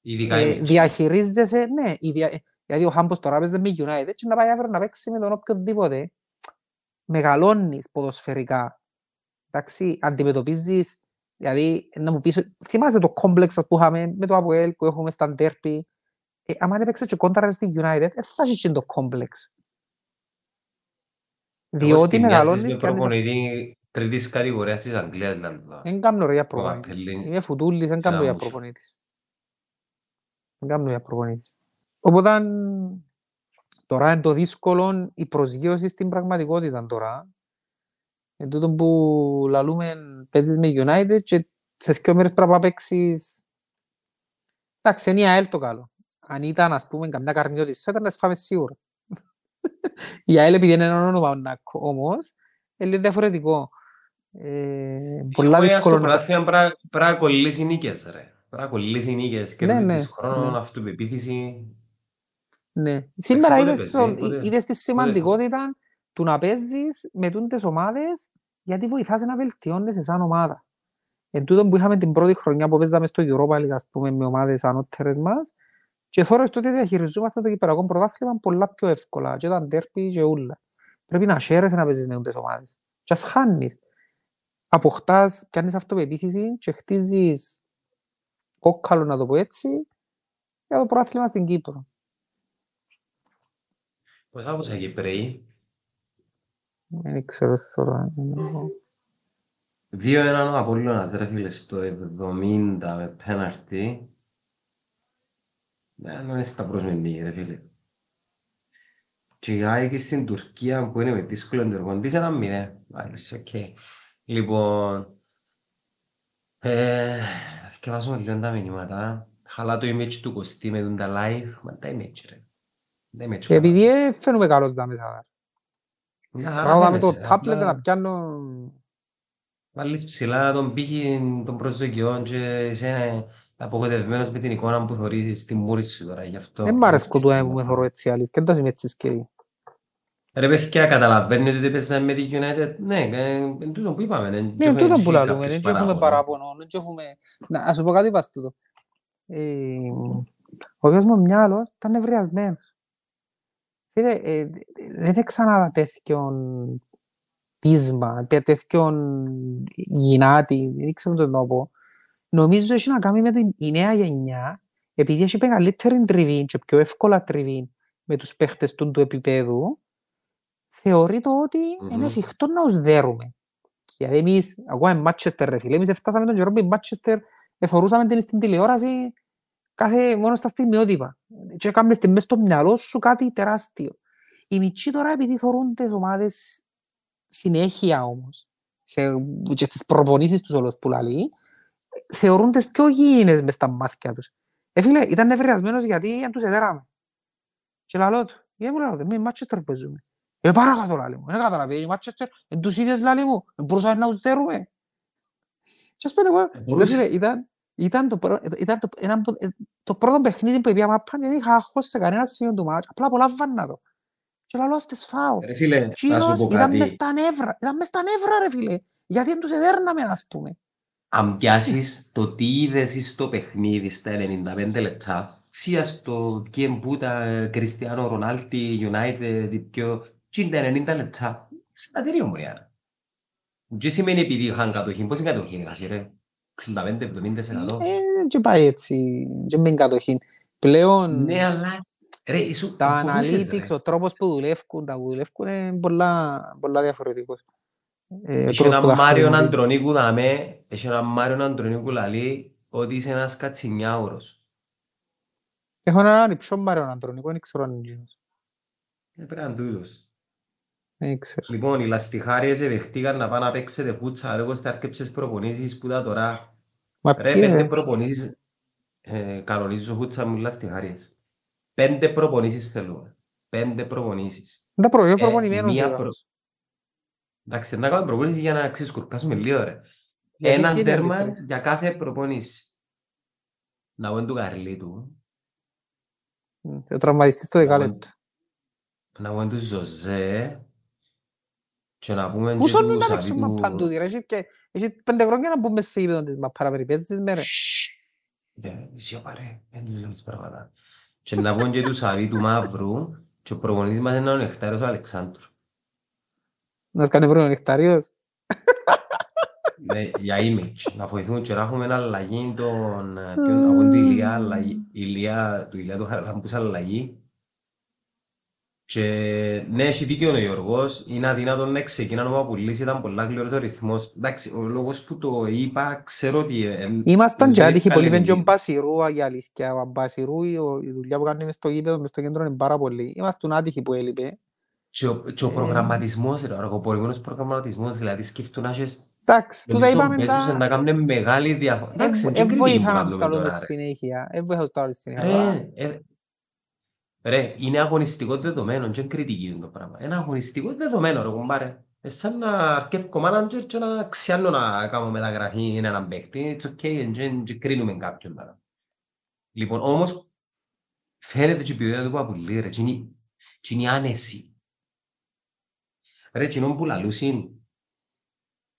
Ειδικά Ε, η Μίτσι. διαχειρίζεσαι, ναι, η δια... γιατί ο Χάμπος τώρα παίζει με United και να πάει αύριο να παίξει με τον οποιοδήποτε. Μεγαλώνεις ποδοσφαιρικά. Εντάξει, αντιμετωπίζεις, δηλαδή να μου πεις, θυμάσαι το κόμπλεξ που είχαμε με το ΑΠΟΕΛ που έχουμε στα ντέρπι. Ε, άμα έπαιξε και κόντρα στη United, δεν θα έχει και το κόμπλεξ. Εγώ Διότι στη μιας μεγαλώνεις στις με και κάνεις προπονητή τρίτης κατηγορίας της Αγγλίας δηλαδή. Δεν κάνω ρε για Ο προπονητής. Καπελίνη. Είμαι φουτούλης, δεν κάνω Ένα για μουσο. προπονητής. Δεν κάνω για προπονητής. Οπότε τώρα είναι το δύσκολο η προσγείωση στην πραγματικότητα τώρα. Εν τούτο που λαλούμε παίζεις με United και σε δύο μέρες πρέπει να παίξεις... Εντάξει, είναι η ΑΕΛ το καλό. Αν ήταν, ας πούμε, καμιά καρμιώτης, θα ήταν να σφάμε σίγουρα. η ΑΕΛ επειδή είναι ένα όνομα να- όμως, είναι λίγο διαφορετικό. Ε, πολλά Η Ομόνια δύσκολο στο να... πρωτάθλημα πρέπει πρέπει να κολλήσει νίκες ρε. Πρέπει να κολλήσει νίκες. Ναι, ναι, Κερδίζεις χρόνο, ναι. αυτοπεποίθηση. Ναι. Σήμερα πότε είδες, παίζεις, το, πότε- είδες τη σημαντικότητα του να παίζεις με τούντες ομάδες γιατί βοηθάς να βελτιώνεσαι σαν ομάδα. Εν τούτο που είχαμε την πρώτη χρονιά που παίζαμε στο Europa League, ας πούμε, με ομάδες ανώτερες μας και τώρα στο ότι διαχειριζόμαστε το κυπριακό πρωτάθλημα πολλά πιο εύκολα και τα ντέρπι και ούλα. Πρέπει να χαίρεσαι να παίζεις με τούντες ομάδες. Και ας χάνεις. Αποκτάς, πιάνεις αυτοπεποίθηση και χτίζεις κόκκαλο, να το πω έτσι, για το πρωτάθλημα στην Κύπρο. Πώς θα πω σε Κυπρέοι. Δεν ξέρω τώρα. Δύο έναν ο Απόλλωνας ρε φίλε στο 70 με πέναρτη. Δεν είναι σταυρός με νίκη ρε φίλε. Και η ΑΕΚ στην Τουρκία που είναι με δύσκολο ενεργό της ένα μηδέν. Μάλιστα, οκ. Λοιπόν, ε, θυκευάσουμε λίγο τα μηνύματα. Χαλά το image του Κωστή με τον τα live. Μα τα image ρε. Τα image Και επειδή ε, φαίνομαι καλός δάμε σαν. Μια χαρά Πράγμα με το φαίνεσαι, tablet απλά- να πιάνω... Βάλεις ψηλά τον πύχη των προσδοκιών και είσαι απογοητευμένος με την εικόνα που θωρείς στη μούρη σου τώρα. Γι' αυτό... Δεν μ' αρέσκω του που με θωρώ έτσι αλήθεια. Και δεν είμαι έτσι σκέι. Ρε παιδιά, καταλαβαίνετε ότι παίζαμε με τη United. Ναι, ε, εν τούτο που είπαμε. εν- Ναι, έχουμε τούτο και που λαλούμε. κάποιους Δεν έχουμε παράγοντες. παράπονο. Δεν έχουμε... Να, ας σου πω κάτι πας τούτο. Ε, ο γιος μου μυαλός ήταν νευριασμένος. Φίλε, ε, δεν ξανά τέτοιον πείσμα, πια τέτοιον γυνάτη, δεν ξέρω τον να πω. Νομίζω έχει να κάνει με την η νέα γενιά, επειδή έχει μεγαλύτερη τριβή και πιο εύκολα τριβή με τους παίχτες του, του επίπεδου, θεωρεί το ότι Μμμ. είναι εφικτό να τους δέρουμε. Γιατί εμείς, ακόμα με Μάτσεστερ ρε φίλε, εμείς έφτασαμε τον καιρό που η Μάτσεστερ εθωρούσαμε την στην τηλεόραση κάθε, μόνο στα στιγμιότυπα. Και έκαμε στη μέσα στο μυαλό σου κάτι τεράστιο. Οι μητσοί τώρα επειδή θωρούν τις ομάδες συνέχεια όμως, σε, και στις προπονήσεις τους όλους που λαλεί, θεωρούν τις πιο γήινες μες στα μάτια τους. Ε, φίλε, ήταν νευριασμένος γιατί αν τους εδέραμε. Και λαλό του, γιατί μου λαλό του, εμείς Μάτσεστερ παίζουμε. Ε, παρακάτω λαλί μου, δεν καταλαβαίνεις, οι Μάτσεστερ, εν τους ίδιες λαλί μου, δεν μπορούσαμε να τους δέρουμε. Και ας πω εγώ, Ε, ρε μπορούσε. φίλε, ήταν, ήταν, το, πρω- ήταν το, ένα, από- ε, το πρώτο παιχνίδι που είπα μάπα, δεν είχα άγχος σε κανένα σημείο του μάτς, απλά απολάμβανα το. Και λαλό, ας τις φάω. Ρε φίλε, να Τσίνος σου πω ήταν μες κάτι. στα νεύρα, ήταν μες στα νεύρα ρε φίλε. Γιατί δεν τους εδέρναμε ας πούμε. Αν πιάσεις το τι είδες εις το παιχνίδι στα 95 λεπτά, σίας το Κιεμπούτα, Κριστιανό Ρονάλτι, United, πιο... Τι είναι τα 90 λεπτά. Συνατηρίο μου, ρε. Τι σημαίνει επειδή είχαν κατοχή. Πώς είναι κατοχή, ρε, ρε. 65-70%. Ε, και πάει έτσι, και με κατοχή. Πλέον Ναι, αλλά... Ρε, ήσου... τα μπορούσες, analytics, ρε. ο τρόπος που δουλεύουν, τα που δουλεύουν είναι πολλά, πολλά διαφορετικός. Ε, Έχει τρόπος που έναν τα Μάριον χρησιμοποιούν. Αντρονίκου δαμέ, έχει έναν Μάριον Αντρονίκου λαλεί ότι είσαι ένας κατσινιάουρος. Έχω έναν υψό Μάριον Αντρονικό, δεν ξέρω αν είναι εκείνος. Ε, Πρέπει να είναι τούτος. Δεν ξέρω. Λοιπόν, οι λαστιχάριες δεχτήκαν να πάνε να παίξετε φούτσα, εγώ στα αρκεψες προπονήσεις που τα τώρα. Μα Ρε, ποιοι, πέντε ρε. προπονήσεις, ε, κανονίζω φούτσα μου λαστιχάριες. Πέντε προπονήσεις θέλουμε. Πέντε προπονήσεις. Δεν τα προηγεί Ε, προπονημένος μία ο προ- αυτός. Εντάξει, να κάνουμε προπονήσεις για να ξεσκουρκάσουμε λίγο, ρε. Γιατί Έναν ποιοι είναι οι τέρμα άλλοι για κάθε προπονήση. Να βγουν του Καρλίτου, τρεις. Ο τραυματιστής το να δεκάλεπτο. βγουν- να βγουν του Ζωζέ και να πούμε Πού και σώνουν τους να παίξουν Σαββίτου- μαπάν τούτη, ρε. Έχει και- Έχει πέντε χρόνια να μπούμε σε ύπεδο της μαπάρα περιπέτειες, με ρε. Ναι, σιωπά ρε, δεν τους λέμε πράγματα. Και να πούμε και τους Σαββίτου Μαύρου και ο προπονητής μας είναι ο Νεκτάριος ο Αλεξάνδρου. Να σκάνε βρουν ο νεκτάριος. Ναι, για image, να βοηθούν και να έχουμε ένα αλλαγή των... ε, ποιον- Από του Ηλία, αλλαγή- Ηλία, του Ηλία του Χαραλάμπους αλλαγή. Και ναι, έχει δίκιο ο Γιώργος, είναι αδύνατο να ξεκινά να πουλήσει, ήταν πολλά γλυόρος ο ρυθμός. Εντάξει, ο λόγος που το είπα, ξέρω ότι... ε, ε, Ήμασταν δεν και άτυχοι εύκολη πολύ με είναι τον η- Μπασιρού, για αλήθεια. Ο Μπασιρού, η ο- η δουλειά που κάνει μες στο γήπεδο, μες στο κέντρο είναι πάρα πολύ. Ήμασταν άτυχοι που έλειπε. Και ο, και ο Ε. προγραμματισμός, ρε, ο αργοπορημένος προγραμματισμός, δηλαδή σκέφτου να έχεις Εντάξει, τούτα Μελισσό είπαμε παίζουσες τα... να κάνουν μεγάλη διαφορά. Εντάξει, Δεν δεν κρίνει βοηθά που να τους κάνουμε τα λέμε τώρα, ρε. συνέχεια. Δεν βοηθά να τους τα λέμε συνέχεια. Αλλά- Ρε, ε, ρε, είναι αγωνιστικό δεδομένο, δεν κριτική είναι το πράγμα. Είναι αγωνιστικό δεδομένο, ρε κουμπάρε. Ε, σαν να αρκεύκω μάνατζερ και να ξιάνω να κάνω μεταγραφή είναι έναν παίκτη. It's okay, δεν δεν κρίνουμε κάποιον τώρα. Λοιπόν, όμως, φαίνεται και η ποιότητα του Παπουλή, ρε, και είναι- και είναι η άνεση. Ρε, κοινό που λαλούσιν,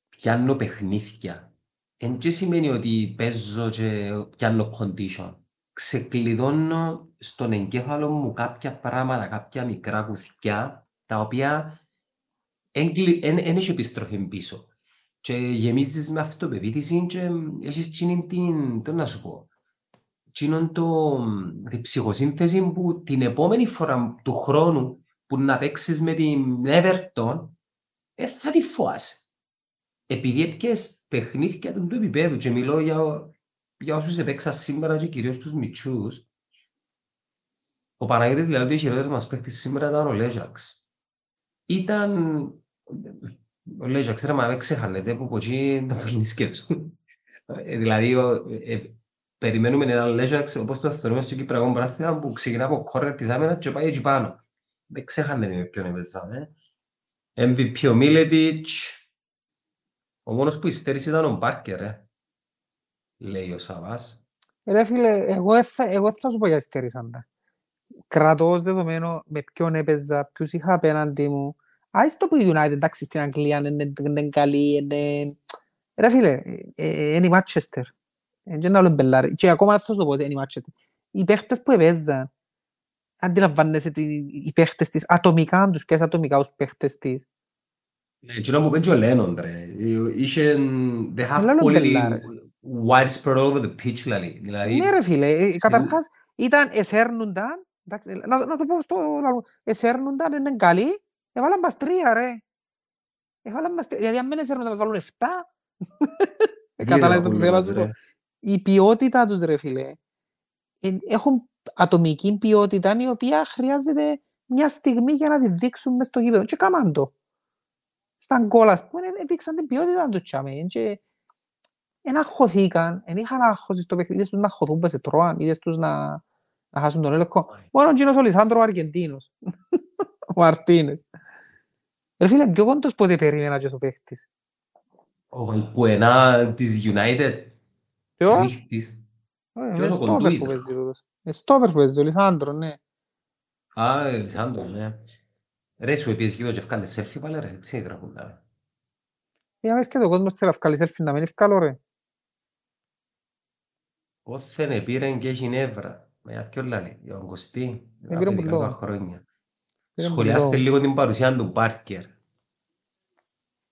πιάνω παιχνίδια. Εν και σημαίνει ότι παίζω και πιάνω condition. Ξεκλειδώνω στον εγκέφαλο μου κάποια πράγματα, κάποια μικρά κουθιά, τα οποία δεν έχει επιστροφή πίσω. Και γεμίζεις με αυτοπεποίθηση και έχεις εκείνη την, τι να σου πω, εκείνον το, τη ψυχοσύνθεση που την επόμενη φορά του χρόνου που να παίξεις με την Everton, ε, θα τη φοάσαι. Επειδή έπιες παιχνίδια του του επίπεδου και μιλώ για, για όσους επέξαν σήμερα και κυρίως τους μητσούς, ο Παναγιώτης λέει ότι ο χειρότερος μας παίκτης σήμερα ήταν ο Λέζαξ. Ήταν... Ο Λέζαξ, ρε, μα δεν ξεχάνετε που από εκεί τα παιχνίδια του. Ε, Δηλαδή, ο- ε, περιμένουμε έναν Λέζαξ όπως το θεωρούμε στο Κυπριακό Πράθυνα που ξεκινά από κόρνερ της άμυνας και πάει εκεί πάνω. Δεν ξεχάνετε με ποιον έπαιζαμε. MVP ο Μίλετιτς. Ο μόνος που υστέρησε ήταν ο Μπάρκερ, ε. Λέει ο Σαβάς. Ρε φίλε, εγώ δεν θα, εγώ δεν θα σου πω γιατί στέρισαν τα. Κρατώ ως δεδομένο με ποιον έπαιζα, ποιους είχα απέναντι μου. Άις το που η United, εντάξει, στην Αγγλία είναι είναι καλή, είναι... Ρε φίλε, ε, ε, είναι η Manchester. Είναι ένα άλλο μπελάρι. Και ακόμα θα σου το πω ότι είναι η Manchester. Οι παίχτες που έπαιζαν, αντιλαμβάνεσαι τι- οι παίχτες της, ατομικά, αν τους πιάσεις ατομικά τους παίχτες της. Ναι, εκείνο που είπε και ο Λένον, ρε. Είχε... They have Λένον quality μπελάρες. Widespread all over the pitch, δηλαδή. Δηλαδή, Ναι ρε φίλε, ε, στην- καταρχάς ήταν εσέρνουνταν, εντάξει, να, να το πω στο λαό, εσέρνουνταν, είναι καλή, έβαλαν μας τρία ρε. Έβαλαν μας τρία, δηλαδή αν δεν εσέρνουνταν μας βάλουν εφτά. Ε, γύρω Καταλάβεις το που θέλω να πουλούς, σου ρε. πω. Η ποιότητα τους ρε φίλε, ε, έχουν ατομική ποιότητα η οποία χρειάζεται μια στιγμή για να τη δείξουν μες στο γήπεδο και κάμαν το. Στα γκολ ας πούμε, ε, δείξαν την ποιότητα τους τσάμε και εν αγχωθήκαν, εν είχαν άγχωση στο παιχνίδι, είδες τους να αγχωθούν που σε τρώαν, είδες τους να, να χάσουν τον έλεγχο. Μόνο ο Τζίνος ο Λισάνδρο ο Αργεντίνος, ο Μαρτίνες. Ρε φίλε, πιο κόντος πότε περίμενα και ο παίχτης. Ο Βαλπουενά της United, Ποιος; ρίχτης. Ε, Ποιος Είναι ο στόπερ που Κοντούιζα; παίζει τούτος. Είναι στόπερ που παίζει ο Λισάνδρο, ναι. Α, ε, Λισάνδρο, ναι. Ρε, σου επίσης και το και έφκανε selfie πάλι, ρε. Έτσι έγραφουν τα. ρε. Για μες και το κόσμος θέλει να βγάλεις selfie να μην ευκάλω ρε. Όθεν πήραν και έχει νεύρα. Με ποιον λάλη, για τον Κωστή, πήρε αφεντικά πουλό. τα χρόνια. Πήρε Σχολιάστε πουλό. λίγο την παρουσία του Πάρκερ.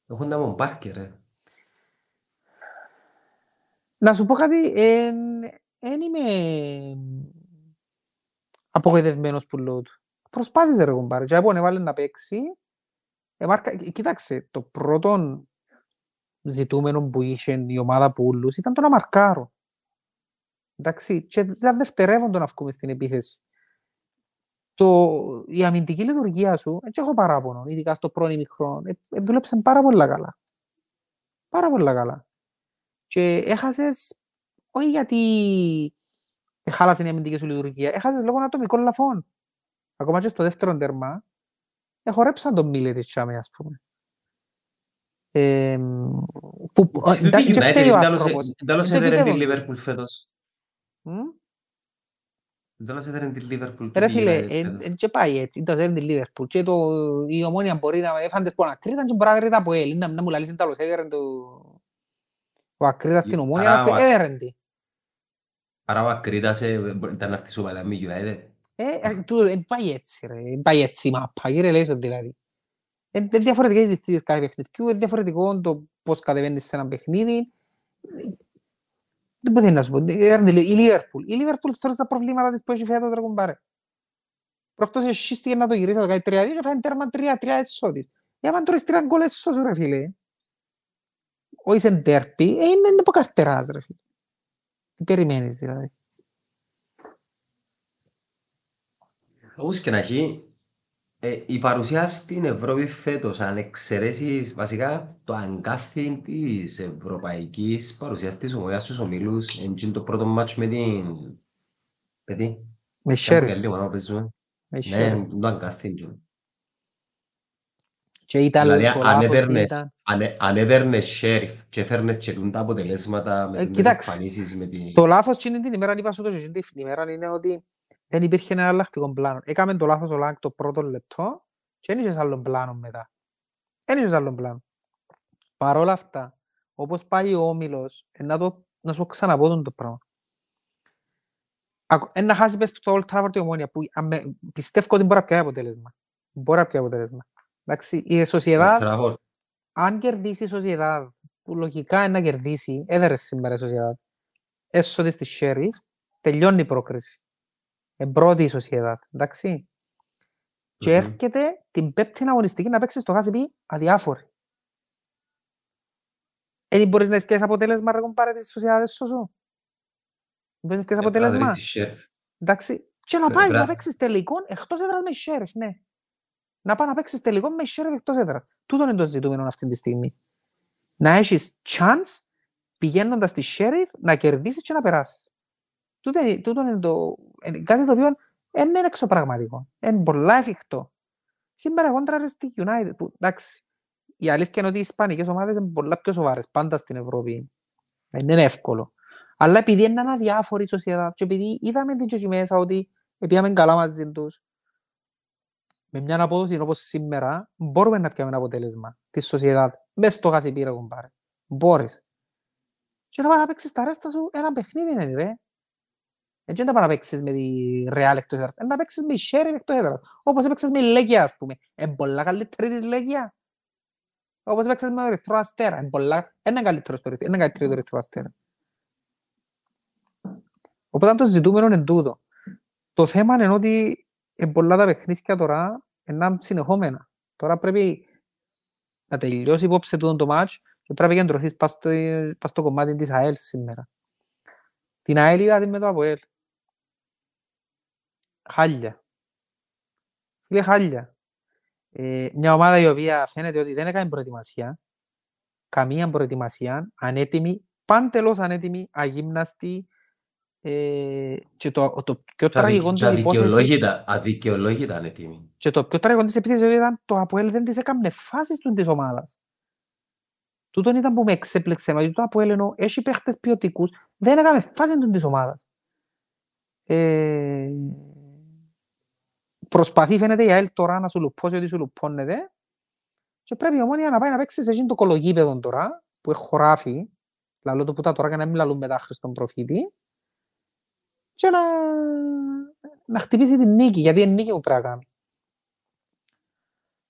Έχουν τα mon Πάρκερ, ρε. Να σου πω κάτι, δεν είμαι απογοητευμένος που λέω του. Προσπάθησε ρε κουμπάρε, και από έβαλε να παίξει. Ε, μάρκα, κοί- κοίταξε, το πρώτο ζητούμενο που είχε η ομάδα Πούλους ήταν το να μαρκάρω. Εντάξει, και ήταν δευτερεύοντο να βγούμε στην επίθεση. Το, η αμυντική λειτουργία σου, έτσι έχω παράπονο, ειδικά στο πρώην ημιχρόνο, ε, ε, δούλεψε πάρα πολύ καλά. Πάρα πολύ καλά. Και έχασες, όχι γιατί χάλασες η αμυντική σου λειτουργία, έχασες λόγω ατομικών λαθών. Ακόμα και στο δεύτερο τέρμα, εχορέψαν τον Μίλε της Τσάμε, ας πούμε. Ε, που, ο- Στην εντά- και United, φταίει ο εντάλλως- άνθρωπος. εντάλλως Είναι το έδερε την επίπεδο του. Liverpool φέτος. Μμ. Εντάλλως έδερε την Liverpool Ρε του φίλε, United εν φέτος. εν και πάει έτσι, το θέλει τη Λίβερπουλ και το, η ομόνια μπορεί να έφαντες που ανακρίταν και μπορεί να δέρει τα από ελ, να, να μου λαλείς εντάλλως έδερε το ο Ακρίτας στην ομόνια, Άρα, ας πούμε, ο- έδερε τη. Άρα ο Ακρίτας ε, μπορεί- ήταν να έρθει σοβαρά με United. Ε, ε, τούτο, ε, πάει έτσι ρε, ε, πάει έτσι η μάπα, κύριε Λέισον δηλαδή. Ε, Είναι διαφορετικές οι διευθύνσεις κάθε παιχνιδιού, είναι διαφορετικό το πώς κατεβαίνεις σε ένα παιχνίδι. Ε, Δεν μπορεί να σου πω. Ε, ρε, Η Λίβερπουλ. Η Λίβερπουλ θεωρείς τα προβλήματα της που έχει φέτος ρε κουμπάρε. Προκτός εσύστηκε να το γυρίσει, να το κάνει 3-2 και φάει τέρμα 3-3 έσω της. Για αν τρώεις τρία γκολ έσω σου ρε φίλε. Όχι σε ντέρπι, ε, είναι είναι από καρτεράς ρε φίλε. Τι περιμένεις δηλαδή. Όπως και να έχει, ε, η παρουσία στην Ευρώπη φέτος, αν εξαιρέσεις βασικά το αγκάθι της ευρωπαϊκής παρουσίας της ομονίας στους ομίλους, είναι το πρώτο μάτς με την... Με τι; Με Ποια Sheriff. άλλη ομάδα παίζουμε; Με Ναι, Sheriff. το αγκάθι. είναι. Και ήταν Δηλαδή, το αν λάθος έδερνες, ήταν. αν, έ- αν έδερνες sheriff και έφερνες και τούν τα αποτελέσματα με Ε, τις κοίταξε. εμφανίσεις με την... Το λάθος εκείνη την ημέρα, είπα σου το και εκείνη την ημέρα, είναι ότι δεν υπήρχε ένα αλλακτικό πλάνο. Έκαμε το λάθος ο Λάγκ το πρώτο λεπτό και δεν είχες άλλο πλάνο μετά. Δεν είχες άλλο πλάνο. Παρ' όλα αυτά, όπως πάει ο Όμιλος, ε, να, το, να σου ξαναπώ τον το πράγμα. Ακο- ε, να χάσεις πες το Old Trafford η ομόνια, που αμε- πιστεύω ότι μπορεί να πιάει αποτέλεσμα. Μπορεί να πιάει αποτέλεσμα. Εντάξει, η Σοσιεδάδ, Trafford. αν κερδίσει η Σοσιεδάδ, που λογικά είναι να κερδίσει, έδερε σήμερα η Σοσιεδάδ, έσω της στη Sheriff, τελειώνει η πρόκριση. Είναι πρώτη η Σοσιεδάδ, εντάξει. Και Μμμ. έρχεται την πέπτη αγωνιστική να παίξει στο χάσιπι αδιάφορη. Δεν μπορείς να ευκαιρίες αποτέλεσμα ρε κομπάρε της Σοσιεδάδ έσω σου. Μπορείς να ευκαιρίες Ε, πρέπει να αποτέλεσμα. δεις τη sheriff. Εντάξει. Και να Φε- πάεις βρά- να παίξεις τελικό εκτός έδρας με Sheriff, ναι. Να πάει να παίξεις τελικό με Sheriff εκτός έδρας. Τούτο είναι το ζητούμενο αυτή τη στιγμή. Να έχεις chance πηγαίνοντας στη Sheriff να κερδίσεις και να περάσεις. Τούτο είναι, τούτο είναι το, είναι κάτι το οποίο δεν είναι εξωπραγματικό. Είναι πολλά εφικτό. Σήμερα κόντρα ρε στη United, που εντάξει, η αλήθεια είναι ότι οι ισπανικές ομάδες είναι πολλά πιο σοβαρές πάντα στην Ευρώπη. Δεν είναι εύκολο. Αλλά επειδή είναι αδιάφορη η σοσιαδά και επειδή είδαμε την και εκεί μέσα ότι πήγαμε καλά μαζί τους, με μια απόδοση όπως σήμερα, μπορούμε να πιάμε ένα αποτέλεσμα της σοσιαδά μέσα στο γασιπίρα κομπάρε. Μπορείς. Και να πάει να παίξεις τα ρέστα σου ένα παιχνίδι είναι ρε. Έτσι να πάει να παίξεις με τη Real εκτός έδρας. Να παίξεις με η Sherry εκτός έδρας. Όπως έπαιξες με η Λέγκια ας πούμε. Είναι πολλά καλύτερη της Λέγκια. Όπως έπαιξες με το Ερυθρό Αστέρα. Είναι πολλά... Είναι καλύτερο στο Ερυθρό. Είναι καλύτερο το Ερυθρό Αστέρα. Οπότε το ζητούμενο είναι τούτο. Το θέμα είναι ότι είναι πολλά τα παιχνίδια τώρα είναι συνεχόμενα. Τώρα πρέπει να τελειώσει υπόψε τούτο το μάτς και πρέπει να κεντρωθείς πας στο, πας στο κομμάτι της ΑΕΛ σήμερα. Την ΑΕΛ είδατε με το ΑΠΟΕΛ. Χάλια. Φίλε χάλια. Ε, μια ομάδα η οποία φαίνεται ότι δεν έκανε προετοιμασία, καμία προετοιμασία, ανέτοιμη, πάντελώς ανέτοιμη, αγύμναστη, ε, και το, το πιο τραγικό της υπόθεσης... Αδικαιολόγητα ανέτοιμη. Και το πιο τραγικό της επίθεσης ήταν το ΑΠΟΕΛ δεν της έκαμε φάσεις του της ομάδας. Τούτον ήταν που με εξέπλεξε, ότι το ΑΠΟΕΛ ενώ έχει παίχτες ποιοτικούς, δεν έκαμε φάσεις του της ομάδας. Ε, προσπαθεί φαίνεται η ΑΕΛ τώρα να σου λουπώσει ότι σου λουπώνεται και πρέπει η ομόνια να πάει να παίξει σε το κολογίπεδο τώρα που έχει χωράφει λαλό το που τα τώρα και να μην λαλούν μετά στον προφήτη και να, να χτυπήσει την νίκη γιατί είναι νίκη που πρέπει να κάνει.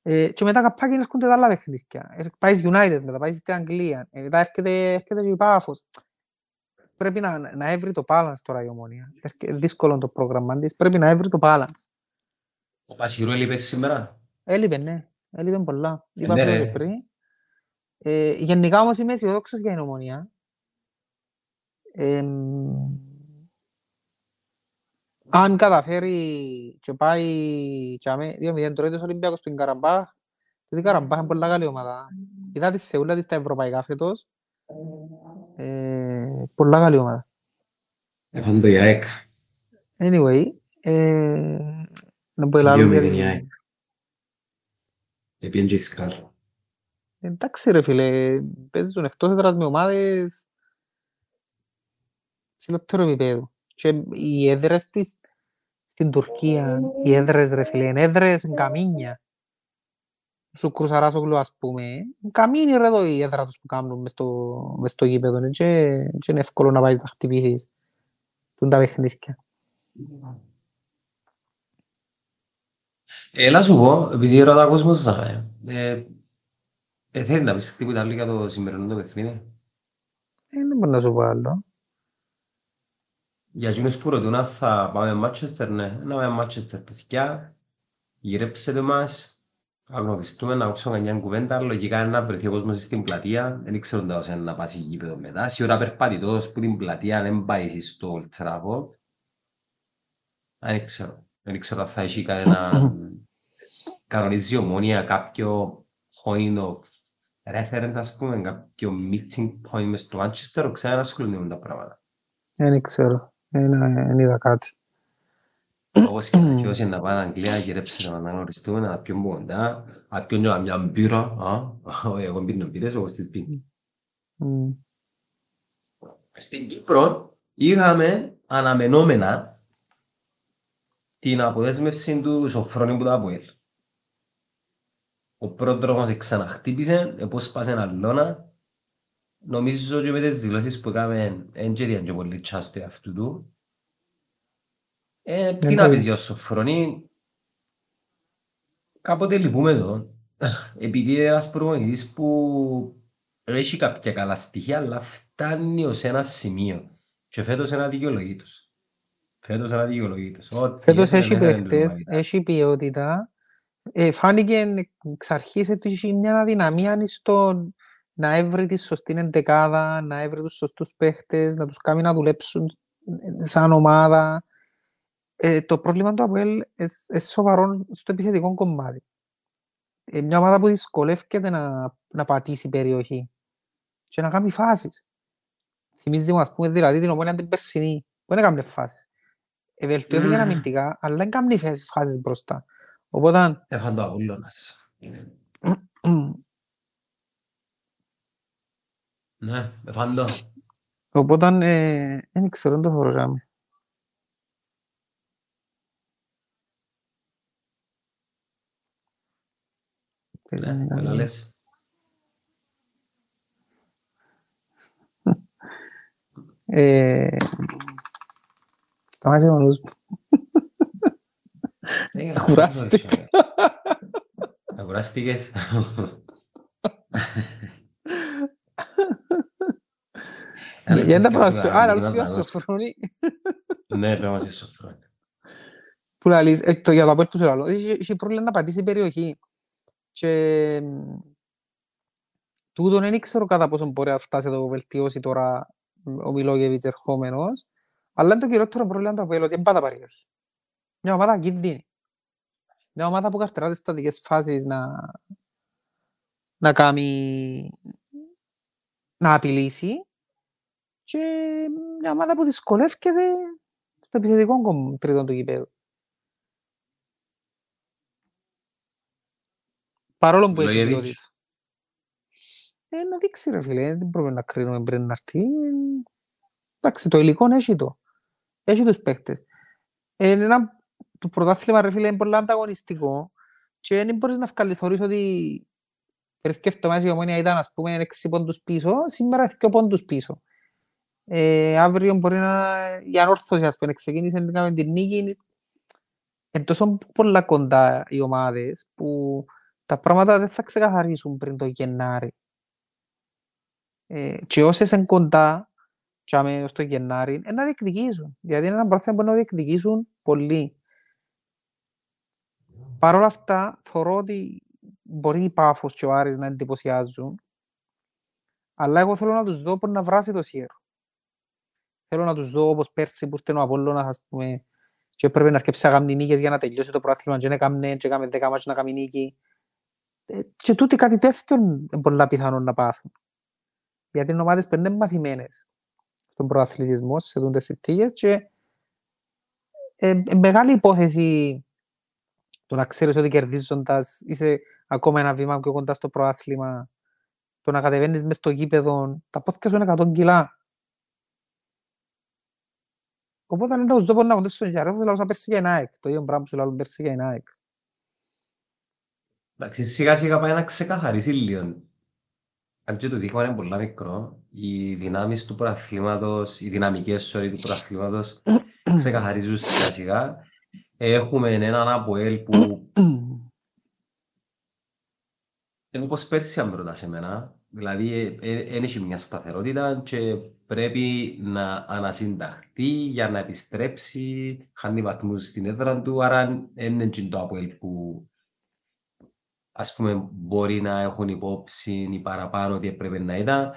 Ε, και μετά καπάκι έρχονται τα άλλα παιχνίδια. Πάει United μετά, πάει στην Αγγλία, ε, μετά έρχεται, έρχεται και η Πάφος. Πρέπει να, να έβρει το balance τώρα η ομόνια. Δύσκολο το πρόγραμμα της, πρέπει να έβρει το balance. Ο Πασιρού έλειπε σήμερα; Έλειπε, ναι. Έλειπε πολλά. Ε, Είπα ναι, πριν. Ε, γενικά όμως είμαι αισιοδόξος για την ομονία. Ε, αν καταφέρει και πάει και άμε, δύο μηδέν τρώει τους Ολυμπιακούς στην Καραμπάχ, γιατί η Καραμπάχ είναι πολλά καλή ομάδα. Είδα τη Σεούλα της στα ευρωπαϊκά φέτος. Ε, πολλά καλή ομάδα. Έχουν το ΙΑΕΚ. Anyway, ε, να πω ελάλο γιατί... Επίεν και Σκάλ. Εντάξει ρε φίλε, παίζουν εκτός έδρας με ομάδες σε λεπτό επίπεδο. Και οι έδρες της στην Τουρκία, οι έδρες ρε φίλε, είναι έδρες καμίνια. Σου κρουσαράσογλου ας πούμε, καμίνι ρε εδώ η έδρα τους που κάνουν μες στο, μες στο γήπεδο και, και είναι εύκολο να πάει να χτυπήσεις τα παιχνίδια. Έλα σου πω, επειδή ρωτά κόσμος σας ε, ε, θέλει να πεις τίποτα άλλο για το σημερινό το παιχνίδι. Ε, δεν μπορώ να σου πω άλλο. Για εκείνους που ρωτούν αν θα πάμε Μάτσεστερ, ναι, να πάμε Μάτσεστερ, παιδιά. Γυρέψετε μας, αγνωριστούμε, να κόψουμε μια κουβέντα. Λογικά είναι να βρεθεί ο κόσμος στην πλατεία. Δεν ξέρω τα όσα είναι να πάει γήπεδο μετά. Σε ώρα περπατητός που την πλατεία δεν πάει στο Trafford. Δεν ξέρω. Δεν ξέρω αν θα έχει κανένα κανονίζει ομόνια κάποιο point of reference, ας πούμε, κάποιο meeting point μες στο Manchester, ξέρω να ασχολούνται τα πράγματα. Δεν ξέρω, δεν είδα κάτι. Όπως και όσοι να πάνε Αγγλία, γυρέψτε να αναγνωριστούμε, να πιούν κοντά, να πιούν και μια μπύρα, εγώ πίνω μπύρες, όπως τις πίνω. Στην Κύπρο είχαμε αναμενόμενα την αποδέσμευση του Σοφρόνη που τα Αποέλ. Ο πρόδρομος ξαναχτύπησε, επόσπασε ένα λόνα. Νομίζω και με τις δηλώσεις που έκαμε δεν και και πολύ τσάστο αυτού του. Ε, τι να πεις για ο Σοφρόνη, κάποτε λυπούμε εδώ. Επειδή είναι ένας προμονητής που έχει κάποια καλά στοιχεία, αλλά φτάνει ως ένα σημείο. Και φέτος είναι αδικαιολογήτως. Φέτος είναι αδικαιολογήτως. Φέτος έχει παίχτες, έχει ποιότητα ε, φάνηκε εξ αρχής ότι είχε μια αδυναμία στο να έβρει τη σωστή εντεκάδα, να έβρει τους σωστούς παίχτες, να τους κάνει να δουλέψουν σαν ομάδα. Ε, το πρόβλημα του ΑΠΟΕΛ είναι σοβαρό στο επιθετικό κομμάτι. Ε, μια ομάδα που δυσκολεύεται να, να πατήσει περιοχή και να κάνει φάσεις. Θυμίζει μου, ας πούμε, δηλαδή την ομόνια την περσινή, που δεν έκανε φάσεις. Ευελτιώθηκε mm. αμυντικά, αλλά δεν κάνει φάσεις μπροστά. Οπότε... Έχαν το Απόλλωνας. Ναι, εφάν το. Οπότε ε, δεν ξέρω, δεν το φορούσαμε. Ναι, καλά λες. Ε, Σταμάτησε ο νους μου. Ε, Κουράστηκα. Ε, Κουράστηκες. Γιατί δεν πάω σου. Άρα, Λίγο όλους να σου δώσω. σοφρόνι. Ναι, πες μας στο φρόνι. Που λαλείς, ε, το για το απόλυτο που σου λαλώ, έχει έχει πρόβλημα να πατήσει η περιοχή. Και μ, τούτον δεν ξέρω κατά πόσο μπορεί να φτάσει να το βελτιώσει τώρα μ, ο Μιλόγεβιτς ερχόμενος, αλλά είναι το κυριότερο πρόβλημα το Αποέλ, ότι δεν πάει τα περιοχή. Μια ομάδα κίνδυνη. Μια ομάδα που καρτεράται στις στατικές φάσεις να, να κάνει να απειλήσει και μια ομάδα που δυσκολεύεται στο επιθετικό κομμ- τρίτον του γηπέδου. Παρόλο που έχει Μιλόγεβιτς. ποιότητα. Ε, να δείξει ρε φίλε, δεν πρέπει να κρίνουμε πριν να έρθει. Εντάξει, το υλικό έχει το. Έχει τους παίκτες. Ε, είναι ένα το πρωτάθλημα ρε φίλε είναι πολύ ανταγωνιστικό και δεν μπορείς να βγάλεις ότι πριν και εβδομάδες η Ομόνια ήταν ας πούμε 6 πόντους πίσω, σήμερα έχει 2 πόντους πίσω. Ε, αύριο μπορεί να η ανόρθωση ας πούμε ξεκίνησε να κάνουμε την νίκη είναι τόσο πολλά κοντά οι ομάδες που τα πράγματα δεν θα ξεκαθαρίσουν πριν το Γενάρη. Ε, και όσες είναι κοντά και άμε ως το Γενάρη είναι να διεκδικήσουν. Γιατί είναι ένα πρόθυμα που να διεκδικήσουν πολύ. Παρ' όλα αυτά, θεωρώ ότι μπορεί η Πάφος και ο Άρης να εντυπωσιάζουν, αλλά εγώ θέλω να τους δω πώς να βράσει το Σιέρο. Θέλω να τους δω όπως πέρσι που ήρθε ο Απόλλωνας, ας πούμε, και έπρεπε να αρκέψει να κάνει νίκες για να τελειώσει το πρόθυμα και να έκαμε και έκαμε δέκα μάτια να κάνει νίκη. Ε, Και τούτοι κάτι τέτοιο είναι πολλά πιθανό να πάθουν. Γιατί είναι ομάδες που είναι μαθημένες στον προαθλητισμό, σε τούντες συνθήκες και ε, ε, μεγάλη υπόθεση το να ξέρεις ότι κερδίζοντας είσαι ακόμα ένα βήμα πιο κοντά στο προάθλημα, το να κατεβαίνεις μες στο γήπεδο, τα πόθηκα σου είναι 100 κιλά. Οπότε αν τους δω μπορεί να κοντέψεις στον Ιαρό, θα λάβω πέρσι για ΑΕΚ. Το ίδιο πράγμα που σου λάβω πέρσι για ΑΕΚ. Εντάξει, σιγά σιγά πάει να ξεκαθαρίσει λίγο. Αν και το δείγμα είναι πολύ μικρό, οι δυνάμεις του προαθλήματος, οι δυναμικές sorry, του προαθλήματος ξεκαθαρίζουν σιγά σιγά. Έχουμε έναν Αποέλ που είναι όπως πέρσι αν ρωτάς εμένα. Δηλαδή δεν έχει μια σταθερότητα και πρέπει να ανασυνταχθεί για να επιστρέψει, χάνει βαθμούς στην έδρα του, άρα δεν είναι και το Αποέλ που ας πούμε μπορεί να έχουν υπόψη ή παραπάνω ότι έπρεπε να ήταν.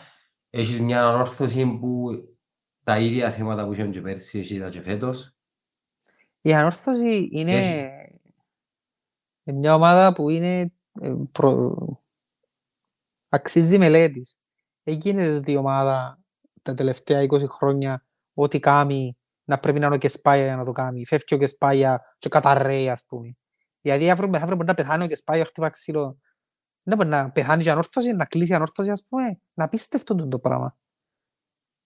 Έχεις μια ανόρθωση που τα ίδια θέματα που είχαμε και πέρσι έχει τα και φέτος. Η ανόρθωση είναι Έχει. είναι μια ομάδα που είναι ε, προ... αξίζει μελέτης. Δεν γίνεται ότι η ομάδα τα τελευταία 20 χρόνια ό,τι κάνει να πρέπει να είναι ο Κεσπάγια για να το κάνει. Φεύγει ο Κεσπάγια και καταρρέει ας πούμε. Γιατί αύριο μεθαύριο μπορεί να πεθάνει ο Κεσπάγια, χτύπας ξύλο. Δεν μπορεί να πεθάνει η ανόρθωση, να κλείσει η ανόρθωση ας πούμε. Είναι απίστευτο το πράγμα.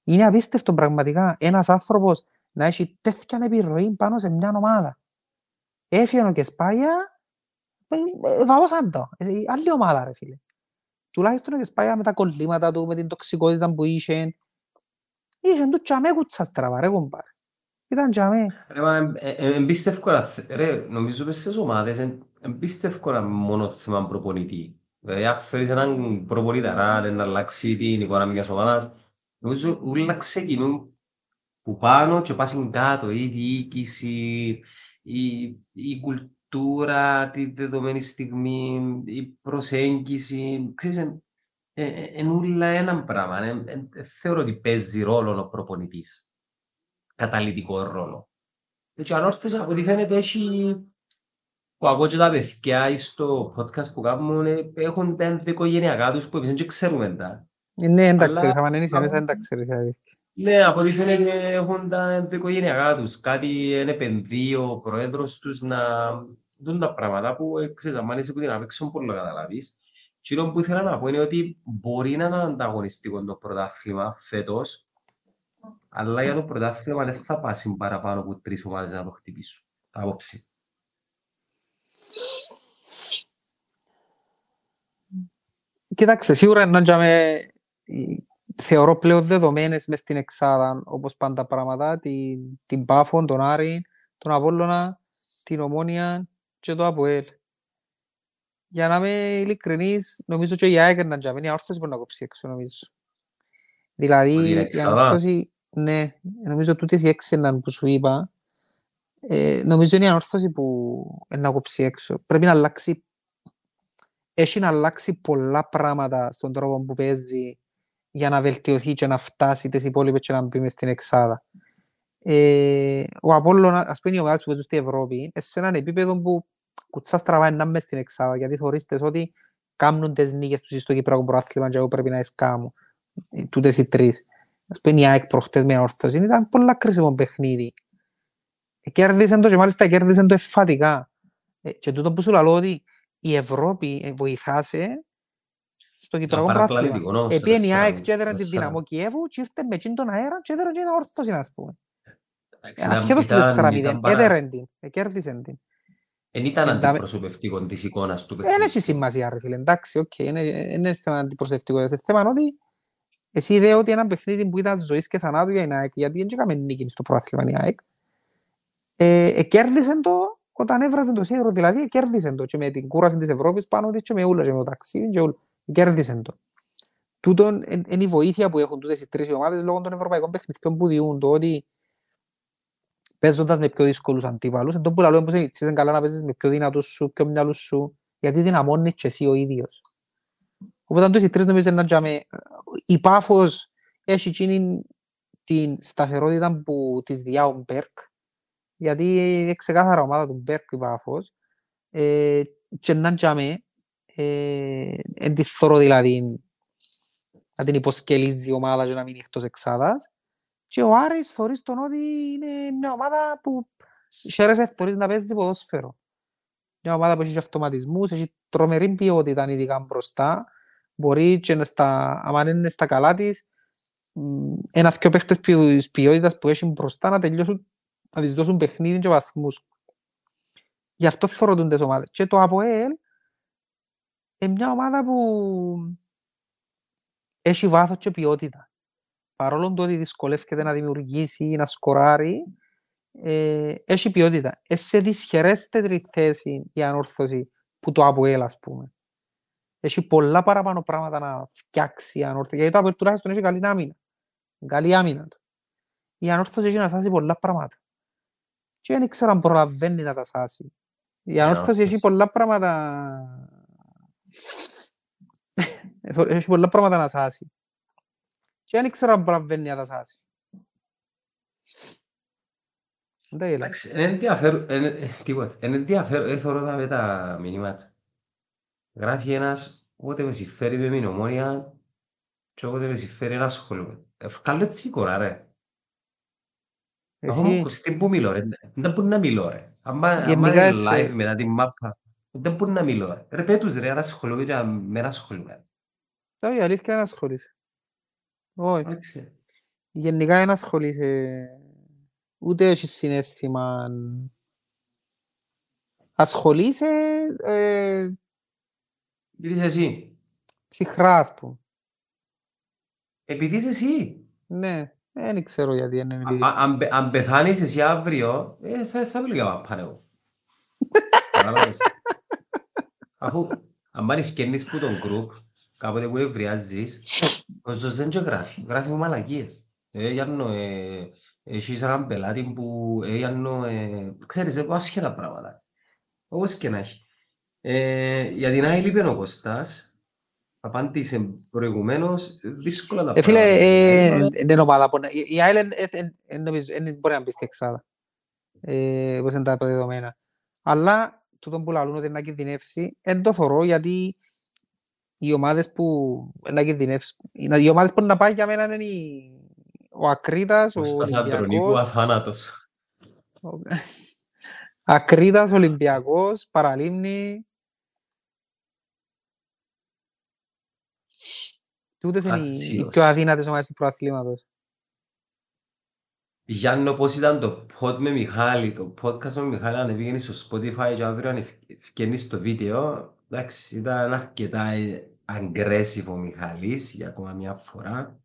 Είναι απίστευτο πραγματικά ένας άνθρωπος να έχει τέτοια επιρροή πάνω σε μια ομάδα. Έφυγε ο Κεσπάγια, ε, ε, βαώσαν το. Ε, Άλλη ομάδα ρε φίλε. Τουλάχιστον ο Κεσπάγια με τα κολλήματα του, με την τοξικότητα που είχε, είχε του τσαμέ κουτσά στραβά ρε κομπάρε. Ήταν τσαμέ. Ρε, μα, ε, ε, εμπίστευκο να θε- ρε, νομίζω πως στις ομάδες εν- εμπίστευκο να μόνο θέμα προπονητή. Δηλαδή, αν φέρεις έναν προπονηταρά να αλλάξει την εικόνα μιας ομάδας, νομίζω όλα ξεκινούν που πάνω και πάσουν κάτω, η διοίκηση, η, η κουλτούρα, τη δεδομένη στιγμή, η προσέγγιση, ξέρεις, εν- ε, ε, εν ούλα έναν πράγμα. Ε, ε, ε, θεωρώ ότι παίζει ρόλο ο προπονητής, καταλυτικό ρόλο. Έτσι, ανόρθωση από ό,τι φαίνεται έχει που ακούω και τα παιδιά στο podcast που κάνουν ε, έχουν τα ενδοοικογενειακά τους που εμείς δεν ξέρουμε τα. Ε, Ναι, δεν τα Αλλά- ξέρεις, άμα δεν είσαι αλλά- μέσα δεν τα ξέρεις. η αλήθεια. Ναι, από ό,τι φαίνεται έχουν τα ενδοοικογενειακά τους. Κάτι εν επενδύει ο πρόεδρος τους να δουν τα πράγματα που ε, ξέρεις, αν είσαι που την απέξω πολύ να καταλάβεις. Και αυτό που ήθελα να πω είναι ότι μπορεί να είναι ανταγωνιστικό το πρωτάθλημα φέτος, Αλλά για το πρωτάθλημα δεν θα πάσει παραπάνω από τρεις ομάδες να το χτυπήσουν. Άποψη. Κοίταξε, σίγουρα να τζαμε, θεωρώ πλέον δεδομένες μες στην εξάδα, όπως πάντα πράγματα, την, την Πάφον, τον Άρη, τον Απόλλωνα, την Ομόνια και το ΑΠΟΕΛ. Για να είμαι ειλικρινής, νομίζω και η ΑΕΚ να τζαμε, η αόρθωση μπορεί να κόψει έξω, νομίζω. Δηλαδή, η αόρθωση, ναι, νομίζω τούτες οι έξι που σου είπα, ε, νομίζω είναι η ανόρθωση που να κόψει έξω. Πρέπει να αλλάξει έχει να αλλάξει πολλά πράγματα στον τρόπο που παίζει για να βελτιωθεί και να φτάσει τις υπόλοιπες και να μπει μες στην εξάδα. Ε, ο Απόλλωνα, ας πούμε οι ομάδες που παίζουν στην Ευρώπη, σε έναν επίπεδο που κουτσά στραβά είναι μες στην εξάδα, γιατί θεωρείστε ότι κάνουν τις νίκες τους στο Κυπριακό Προάθλημα και εγώ πρέπει να εσκάμω, τούτες οι τρεις. Ας πούμε η ΑΕΚ προχτές με ορθοσύνη, ήταν πολλά κρίσιμο παιχνίδι. Ε, κέρδισαν το και μάλιστα κέρδισαν το εφατικά. Ε, και τούτο που σου λέω ότι η Ευρώπη ε, βοηθάσε στο Κυπριακό Πράθλημα. Επίεν η ΑΕΚ και έδεραν την δυναμό Κιέβου και ήρθε με τον αέρα και έδεραν και ένα όρθωση, ας πούμε. Ασχέτως του 4-0, έδεραν την, κέρδισαν την. Εν ήταν αντιπροσωπευτικό της εικόνας του παιχνίδι. Δεν έχει σημασία, ρε φίλε, εντάξει, οκ, είναι θέμα αντιπροσωπευτικό. Είναι θέμα ότι εσύ είδε ότι ένα παιχνίδι που ήταν ζωής και θανάτου για την ΑΕΚ, γιατί δεν έκαμε νίκη στο πρωτάθλημα η ΑΕΚ, ε, κέρδισε το όταν έβραζε το σίδερο, δηλαδή κέρδισε το και με την κούραση της Ευρώπης πάνω και με ούλα και με το ταξίδι και ούλα. Κέρδισε το. Τούτον είναι η βοήθεια που έχουν τούτες οι τρεις ομάδες λόγω των ευρωπαϊκών παιχνιδιών που διούν το ότι παίζοντας με πιο δύσκολους αντίπαλους, εντός που λέω πως είναι καλά να παίζεις με πιο δυνατούς σου, πιο μυαλούς σου, γιατί δυναμώνεις και εσύ ο ίδιος. Οπότε τους οι τρεις νομίζω να τζάμε, η Πάφος έχει εκείνη την σταθερότητα που της διά ο Μπέρκ, γιατί είναι ξεκάθαρα ομάδα του Μπέρκ η Πάφος. Ε, και να τζάμε ε, εν τη θωρώ δηλαδή να την υποσκελίζει η ομάδα και να μείνει εκτός εξάδας. Και ο Άρης θωρείς τον ότι είναι μια ομάδα που χαίρεσαι θωρείς να παίζει ποδόσφαιρο. Μια ομάδα που έχει αυτοματισμούς, έχει τρομερή ποιότητα ειδικά μπροστά, μπορεί και στα, αν είναι στα καλά της, ένας δυο παίχτες ποιότητας που έχει μπροστά να τελειώσουν να της δώσουν παιχνίδι και βαθμούς. Γι' αυτό φορούν τις ομάδες. Και το ΑΠΟΕΛ είναι μια ομάδα που έχει βάθος και ποιότητα. Παρόλο το ότι δυσκολεύεται να δημιουργήσει, να σκοράρει, ε, έχει ποιότητα. Ε, σε δυσχερέστερη θέση η ανόρθωση που το ΑΠΟΕΛ, ας πούμε. Έχει πολλά παραπάνω πράγματα να φτιάξει η ανόρθωση. Γιατί το ΑΠΟΕΛ τουλάχιστον έχει καλή άμυνα. Καλή άμυνα του. Η ανόρθωση έχει να σάσει πολλά πράγματα και δεν ήξερα αν προλαβαίνει να τα σάσει. Η ανόρθωση έχει πολλά πράγματα... έχει πολλά πράγματα να σάσει. Και δεν ήξερα αν προλαβαίνει να τα σάσει. Εντάξει, είναι ενδιαφέρον, τίποτα, είναι ενδιαφέρον, δεν θεωρώ τα με τα μηνύματα. Γράφει ένας, όποτε με συμφέρει με μηνομόνια και όποτε με συμφέρει να ασχολούμαι. Ευκάλλω έτσι εικόνα ρε. Εσύ... Στην που μιλώ ρε, δεν μπορεί να μιλώ ρε. Αν είναι live μετά την μάπα, δεν μπορεί να μιλώ ρε. Ρε πέτους ρε, αν ασχολούμαι και με να ασχολούμαι. Όχι, αλήθεια είναι ασχολείσαι. Όχι. Γενικά είναι ασχολείσαι. Ούτε έχεις συνέστημα. Ασχολείσαι... Ε... Γιατί είσαι εσύ. Ψυχρά, ας πούμε. Επειδή είσαι εσύ. Ναι. Δεν ξέρω γιατί είναι επειδή. Αν πεθάνεις εσύ αύριο, ε, θα, θα μιλήσω για πάνε εγώ. Αφού αν πάνε ευκαινείς που τον γκρουπ, κάποτε που ευριάζεις, ο Ζωζέν και γράφει, γράφει με μαλακίες. Ε, Γιάννο, ε, έχεις έναν πελάτη που, ε, Γιάννο, ε, ξέρεις, έχω ασχέτα πράγματα. Όπως και να έχει. Ε, για την άλλη είπε ο Κωστάς, απάντησε προηγουμένως, δύσκολα τα πράγματα. Φίλε, δεν είναι ομάδα που... Η Άιλεν δεν μπορεί να μπει στην εξάδα. Πώς είναι τα δεδομένα. Αλλά τούτον που λαλούν ότι να κινδυνεύσει, δεν το θωρώ γιατί οι ομάδες που να κινδυνεύσει, οι ομάδες που να πάει για μένα είναι ο Ακρίτας, ο Ολυμπιακός. αθάνατος. Ακρίτας, Ολυμπιακός, Παραλίμνη, Τούτες είναι οι πιο αδύνατες ομάδες του προαθλήματος. Γιάννο, πώς ήταν το pod με Μιχάλη, το podcast με Μιχάλη ανεβήκαινε στο Spotify και αύριο αν ευκαινείς στο βίντεο. Εντάξει, ήταν αρκετά aggressive ο Μιχάλης για ακόμα μια φορά.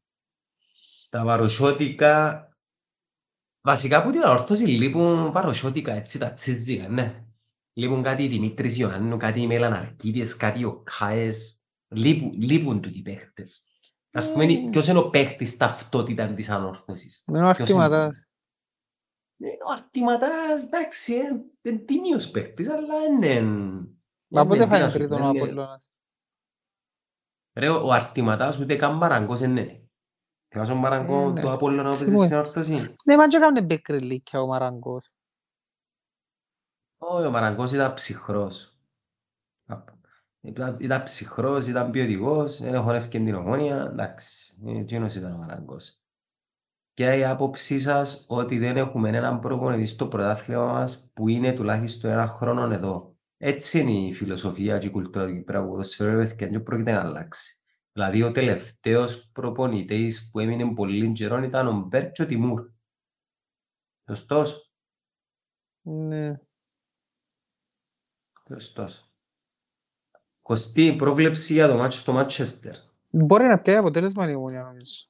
Τα παροσιώτικα, βασικά από την αόρθωση λείπουν παροσιώτικα, έτσι τα τσίζικα, ναι. Λείπουν κάτι Δημήτρης Ιωάννου, κάτι Μελαναρκίδες, κάτι ο Κάες. Λείπουν, λείπουν τούτοι παίχτες. Ας πούμε, Ε. ποιος είναι ο παίχτης ταυτότητα της ανόρθωσης; Είναι ο Ποιος είναι; αρτηματάς. Ε, Ο Αρτηματάς, εντάξει, ε, είναι τίμιος παίχτης, αλλά είναι... Μα πότε είναι, φάει τι να σου τρίτον πω, ο είναι- Απολλώνας. Ρε, ο ο Αρτηματάς ούτε καν μαραγκός είναι. Θυμάσαι τον μαραγκό Ε, ναι. του Απόλλωνα που παίζει Θυμούμαι. στην όρθωση. Ναι, μα και έκαμε μπεκριλίκια ο Μαραγκός. Όχι, ο Μαραγκός ήταν ψυχρός. Α, Ήταν, ήταν ψυχρός, ήταν ποιοτικός, δεν χορεύκε την ομόνια, εντάξει, ε, εκείνος ήταν ο Μαραγκός. Και η άποψή σας ότι δεν έχουμε έναν προπονητή στο πρωτάθλημα μας που είναι τουλάχιστον ένα χρόνο εδώ. Έτσι είναι η φιλοσοφία και η κουλτούρα του Κυπριακού ποδοσφαίρου, ρε παιδιά, και δεν πρόκειται να αλλάξει. Δηλαδή ο τελευταίος προπονητής που έμεινε πολύ καιρό ήταν ο Μπέρτσο Τιμούρ. Σωστός, Ναι. σωστός. Κωστή, πρόβλεψη για το μάτσο στο Μάτσεστερ. Μπορεί να πιάει αποτέλεσμα η Ομόνια νομίζω.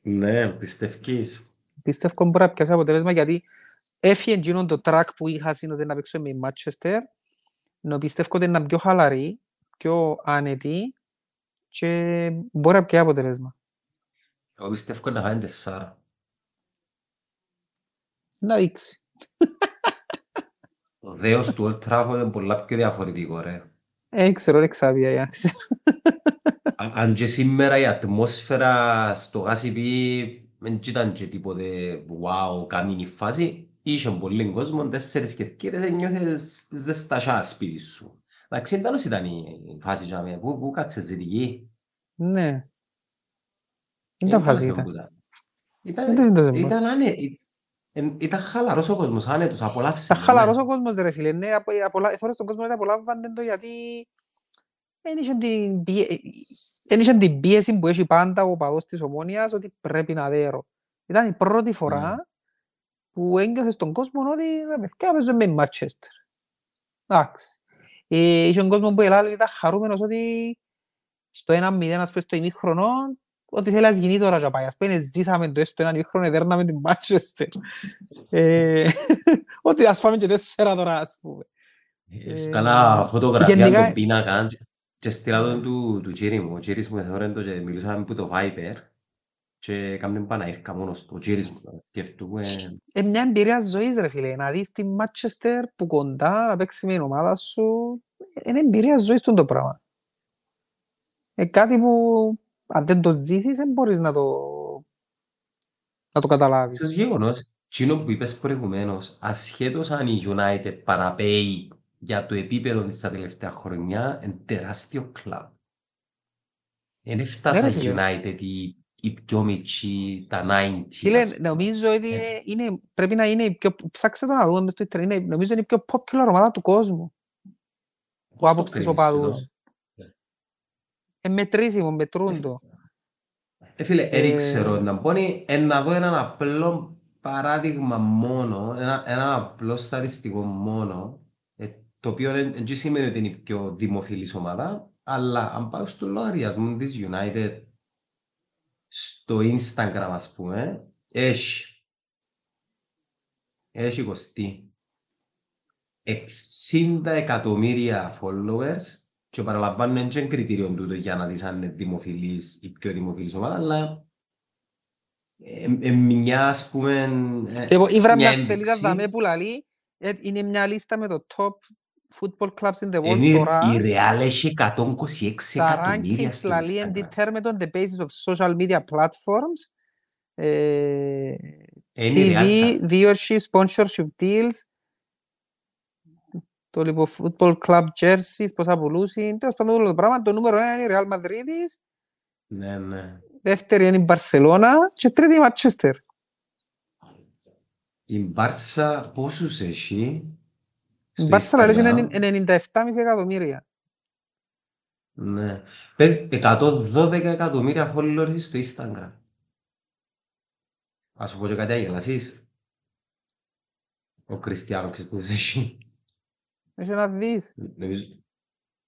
Ναι, πιστεύεις. Πιστεύω μπορεί να πιάσει αποτέλεσμα γιατί έφυγε εκείνο το track που είχα σύνοτε να παίξω με η Manchester. Να πιστεύω ότι είναι πιο χαλαρή, πιο άνετη και μπορεί να πιάσει αποτέλεσμα. Εγώ πιστεύω να φάνε τεσσάρα. Να δείξει. Ο δέος του Old Trafford είναι πολλά πιο διαφορετικό, ρε. Ε, ξέρω, ρε Ξάβια, για να ξέρω. Α- Αν και σήμερα η ατμόσφαιρα στο Γάσιπι δεν ήταν και τίποτε wow, καμίνη φάση. Είχε πολύ κόσμο, τέσσερις κερκίδες, ένιωθες ζεστασιά σπίτι σου. Εντάξει, τέλος ήταν η φάση για μένα. Πού, πού κάτσε ζητική. Ναι. Δεν τα φάση ήταν. Ήταν, Δεν το ζεμπό. ήταν, άνε, ή- εν- ήταν χαλαρός ο κόσμος, άνετος, Τα απολαύσιμος. χαλαρός ο κόσμος ρε φίλε. Ναι, απο- απολα- θωρείς τον κόσμο ότι απολάμβανε το γιατί δεν είχε την πίε- δεν είχε την πίεση που έχει πάντα ο παδός της Ομόνιας ότι πρέπει να δέρω. Ήταν η πρώτη φορά που ένιωθες τον κόσμο ότι ρε παιδιά παίζω με Μάτσεστερ. Εντάξει. Ε, είχε τον κόσμο που ελάλε ήταν χαρούμενος ότι στο 1-0 ας πούμε στο ημίχρονο ότι θέλεις να γίνει τώρα και πάει. Ας πούμε ζήσαμε το έστω έναν ημίχρονο εδέρναμε την Μάτσεστερ. Ε, Ότι ας φάμε και τέσσερα τώρα ας πούμε. Ε, Καλά φωτογραφία γενικά- τον πίνακα και στείλα τον του, του Τζίρι μου. Ο Τζίρις μου εθώρεν το και μιλούσαμε που το Viper και έκαμε παναήρκα μόνος του. Ο Τζίρις μου τώρα, σκέφτομαι. Ε, μια εμπειρία ζωής ρε φίλε, να δεις τη Μάτσεστερ που κοντά, να παίξει με την ομάδα σου, είναι εμπειρία ζωής του το πράγμα. Ε, κάτι που αν δεν το ζήσεις δεν μπορείς να το, να το καταλάβεις. Ίσως γεγονός, εκείνο που είπες προηγουμένως, ασχέτως αν η United παραπέει για το επίπεδο της τα τελευταία χρονιά, είναι τεράστιο κλαμπ. Δεν Ναι, έφτασαν ρε οι φίλε. United οι, οι πιο μητσοί, τα 90. Φίλε, ας πούμε. νομίζω ότι Ε. είναι, είναι, πρέπει να είναι η πιο, ψάξτε το να δούμε μες στο ίντερνετ, είναι, νομίζω είναι η πιο popular ομάδα του κόσμου, Πώς που το άποψης κρίνεις οπαδούς. Τούτο; Ε, μετρήσιμο, μετρούν το. Ε, φίλε, Ε, δεν ξέρω να πω, ε, να δω έναν απλό παράδειγμα μόνο, ένα, ένα απλό στατιστικό μόνο, ε, το οποίο δεν δεν σημαίνει ότι είναι η πιο δημοφιλής ομάδα, αλλά αν πάω στο λογαριασμό της United, στο Instagram ας πούμε, έχει, έχει κοστί 60 εκατομμύρια followers και παραλαμβάνω δεν είναι κριτήριο τούτο για να δεις αν είναι δημοφιλής ή πιο δημοφιλής ομάδα, αλλά ε, ε, μια ας πούμε ε, Λοιπόν, ήβρα μια μια σελίδα ένδειξη. δαμέ που λαλεί, ε, είναι μια λίστα με το top football clubs in the world Είναι, τώρα. η Real έχει 126 Τα εκατομμύρια rankings στο λαλεί Instagram. and determined on the basis of social media platforms, ε, Είναι η TV, Real. viewership, sponsorship deals, το λοιπόν football club jerseys, πώς θα πουλούσει, τέλος πάντων όλο το πράγμα. Το νούμερο ένα είναι η Real Madrid, Ναι, ναι. δεύτερη είναι η Barcelona και τρίτη η Manchester. Η Μπάρσα πόσους έχει; Η στο Barcelona λέει Instagram? είναι 97,5 εκατομμύρια. Ναι. Πες 112 εκατομμύρια followers στο Instagram. Ας σου πω και κάτι αγελασίς. Ο Κριστιανό ξέρεις που είσαι εσύ. Έχει να δεις. Νομίζω...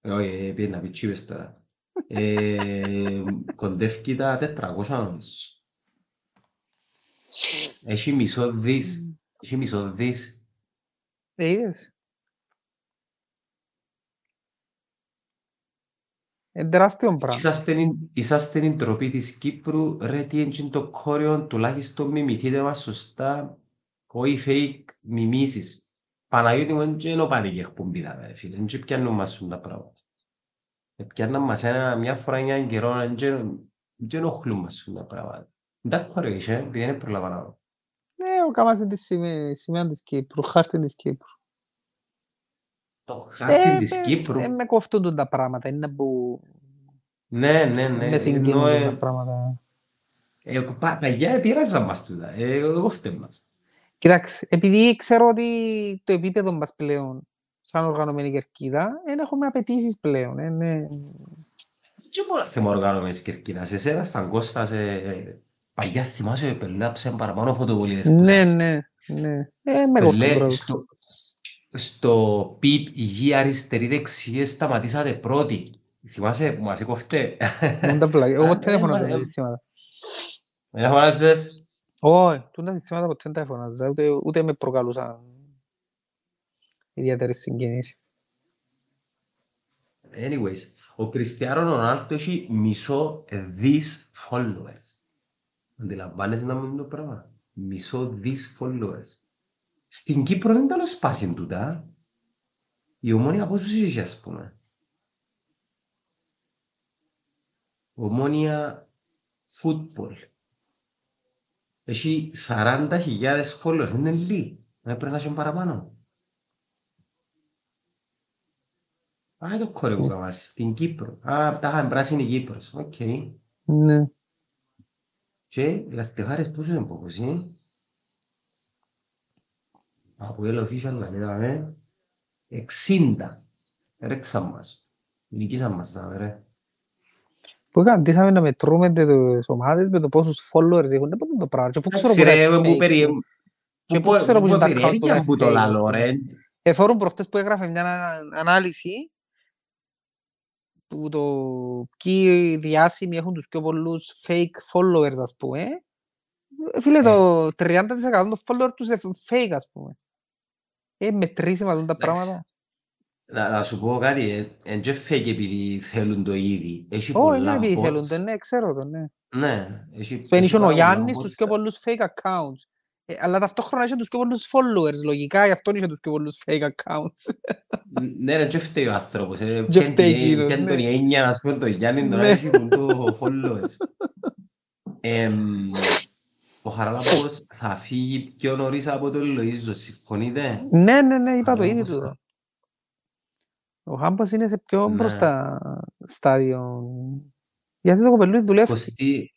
Ε, Όχι, ε, πήγε να πει τσίπες τώρα. Ε, κοντεύει τα 400 νομίζω. Έχει μισό δις. Έχει μισό δις. Ε, είδες. Είναι τεράστιο πράγμα. Είσαστε, η- είσαστε η ντροπή της Κύπρου, ρε τι είναι το κόριο, τουλάχιστον μιμηθείτε μας σωστά, όχι fake μιμήσεις. Παναγιώτη μου είναι ο πανίκη εκπομπή τα ρε φίλε, δεν πιάνουν μας σουν τα πράγματα. Ε, Πιάνναν μας ένα, μια φορά μια καιρό, δεν ενοχλούν μας σουν τα πράγματα. Δεν τα κόριο είσαι, επειδή δεν προλαβαίνω. Ναι, ο Κάμας είναι της σημαία σημαία της Κύπρου, χάρτη της Κύπρου. Το χάρτη της ε, Κύπρου, ε, με κοφτούν τα πράγματα, είναι που ναι, ναι, ναι, με συγκινούν ενώ, ε, τα πράγματα. ε, πα- παγιά επήραζαν μας τούτα, ε, εγώ φταίω μας. Κοιτάξτε, επειδή ξέρω ότι το επίπεδο μας πλέον, σαν οργανωμένη κερκίδα, δεν έχουμε απαιτήσεις πλέον. ε, ναι. Και μόνο θέμα οργάνωμενης Κερκίνας. Εσένα σαν Κώστα σε παγιά θυμάσαι πελάψε παραπάνω φωτοβολίδες που Ναι, σας. ναι, ναι. Ε, με κοφτούν Πελέ, πρώτα. στο, στο πιπ υγεία αριστερή δεξιέ σταματήσατε πρώτοι. Θυμάσαι που μας έκοφτε. Τούν τα βλάκια. Εγώ ποτέ δεν Ε, φωνάζω μα, τα ε, συστήματα. Δεν φωνάζες. Όχι, τούν τα συστήματα ποτέ δεν τα φωνάζα, ούτε, ούτε με προκαλούσαν ιδιαίτερες συγκινήσεις. Anyways, ο Κριστιάνο Ρονάλτο έχει μισό δις followers. Αντιλαμβάνεσαι να μην το πράγμα. Μισό δις followers. Στην Κύπρο είναι τέλος σπάσει τούτα. Η ομόνια πόσους είχε ας πούμε; Ομόνια football. Έχει 40.000 followers. Είναι λίγοι. Δεν πρέπει να έχει παραπάνω. Α, το κόρε που καμάς. Την Κύπρο. Α, τα είχαν πράσινη Κύπρος. Οκ. Ναι. Και λαστιχάρες πόσο είναι πόκος, ε; Από el official να λέγαμε 60. Ρέξαν μας. Νικήσαν μας, να ρε. Που καντήσαμε να μετρούμε τις ομάδες με το πόσους followers έχουν. Δεν μπορούν το πράγμα. Και πού ξέρω Εντάξει πόσα ρε, είναι που fake. περι... Και που- πού ξέρω που πώς είναι τα account περιέργεια που που είναι το fake, ας λαλώ, πούμε. ρε. Εθώρουν προχτές που έγραφε μια ανα- ανάλυση που το ποιοι διάσημοι έχουν τους πιο πολλούς fake followers, ας πούμε. Ε, Φίλε, το 30% των followers τους είναι fake, ας πούμε. Ε, μετρήσιμα τούν τα Εντάξει. πράγματα. Να, να σου πω κάτι, ε, εν και fake επειδή θέλουν το ήδη. Έχει Όχι, πολλά δεν επειδή bots. θέλουν, το, ναι, ξέρω το, ναι. Ναι, έχει, Σπεν έχει είχε ο πάρα πολλά Γιάννης bots τους πιο τα- πολλούς fake accounts. Ε, αλλά ταυτόχρονα είχε τους πιο πολλούς followers, λογικά, γι' αυτό είχε τους πιο πολλούς fake accounts. Ναι, ρε, και φταίει ο άνθρωπος. ε, Και πιάνει φταίει την- εκείνος, πιάνει ναι. τον η έννοια, ας πούμε, τον Γιάννη, τώρα Ναι. έχει που το followers. Εμ, Ο Χαράλαμπος θα φύγει πιο νωρίς από τον Λοΐζο, συμφωνείτε; Ναι, ναι, ναι, είπα το ήδη Χαράλαμπος του. Ο Χάμπος είναι σε πιο Ναι. μπροστά στάδιο. Γιατί το κοπελούι δουλεύει. Κωστή,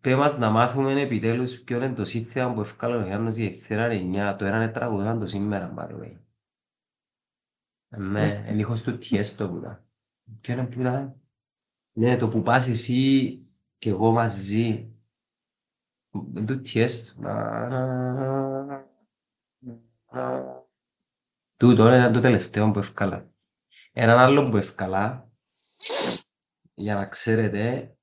πέ μας να μάθουμε επιτέλους ποιο είναι το σύνθημα που ευκάλε ο Γιάννος για ευθέρα 9. Το έναν τραγουδάν το σήμερα, by the way. Ναι, εν ήχος του Τιέστο που ήταν. Ποιο είναι που ήταν; Ναι, το που πας εσύ και εγώ μαζί. Είναι το Τιέστο. Τούτο ήταν το τελευταίο που ευκάλα. Έναν άλλο που ευκάλα, για να ξέρετε,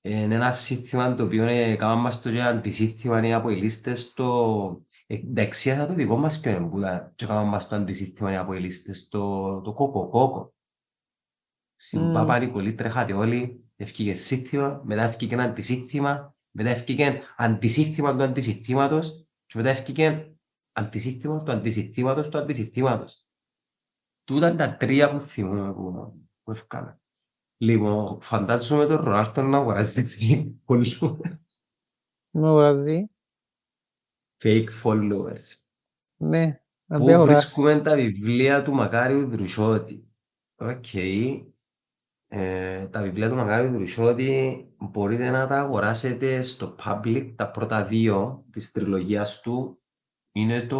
είναι ένα σύνθημα το οποίο έκαναν μας το και αντισύνθημα οι αποελίστες το... Ε, Εντάξει, θα το δικό μας ποιο είναι που ήταν και έκαναν μας το αντισύνθημα οι αποελίστες το, το κόκο κόκο. Στην Μμμ. Πάπα Νικολή τρέχατε όλοι, ευκήκε σύνθημα, μετά ευκήκε ένα αντισύνθημα, μετά ευκήκε αντισύνθημα του αντισύνθηματος και μετά ευκήκε αντισύνθημα του αντισύνθηματος του αντισύνθηματος. Τούτα είναι τα τρία που θυμούμαι που, που ευκάλα. Λοιπόν, φαντάζομαι τον Ρονάλτο να αγοράζει fake followers. Με αγοράζει. Fake followers. Ναι, αν Πού δεν αγοράσει. βρίσκουμε τα βιβλία του Μακάριου Δρουσιώτη. Οκ. Ε, τα βιβλία του Μακάριου Δρουσιώτη μπορείτε να τα αγοράσετε στο Public. Τα πρώτα δύο της τριλογίας του είναι το...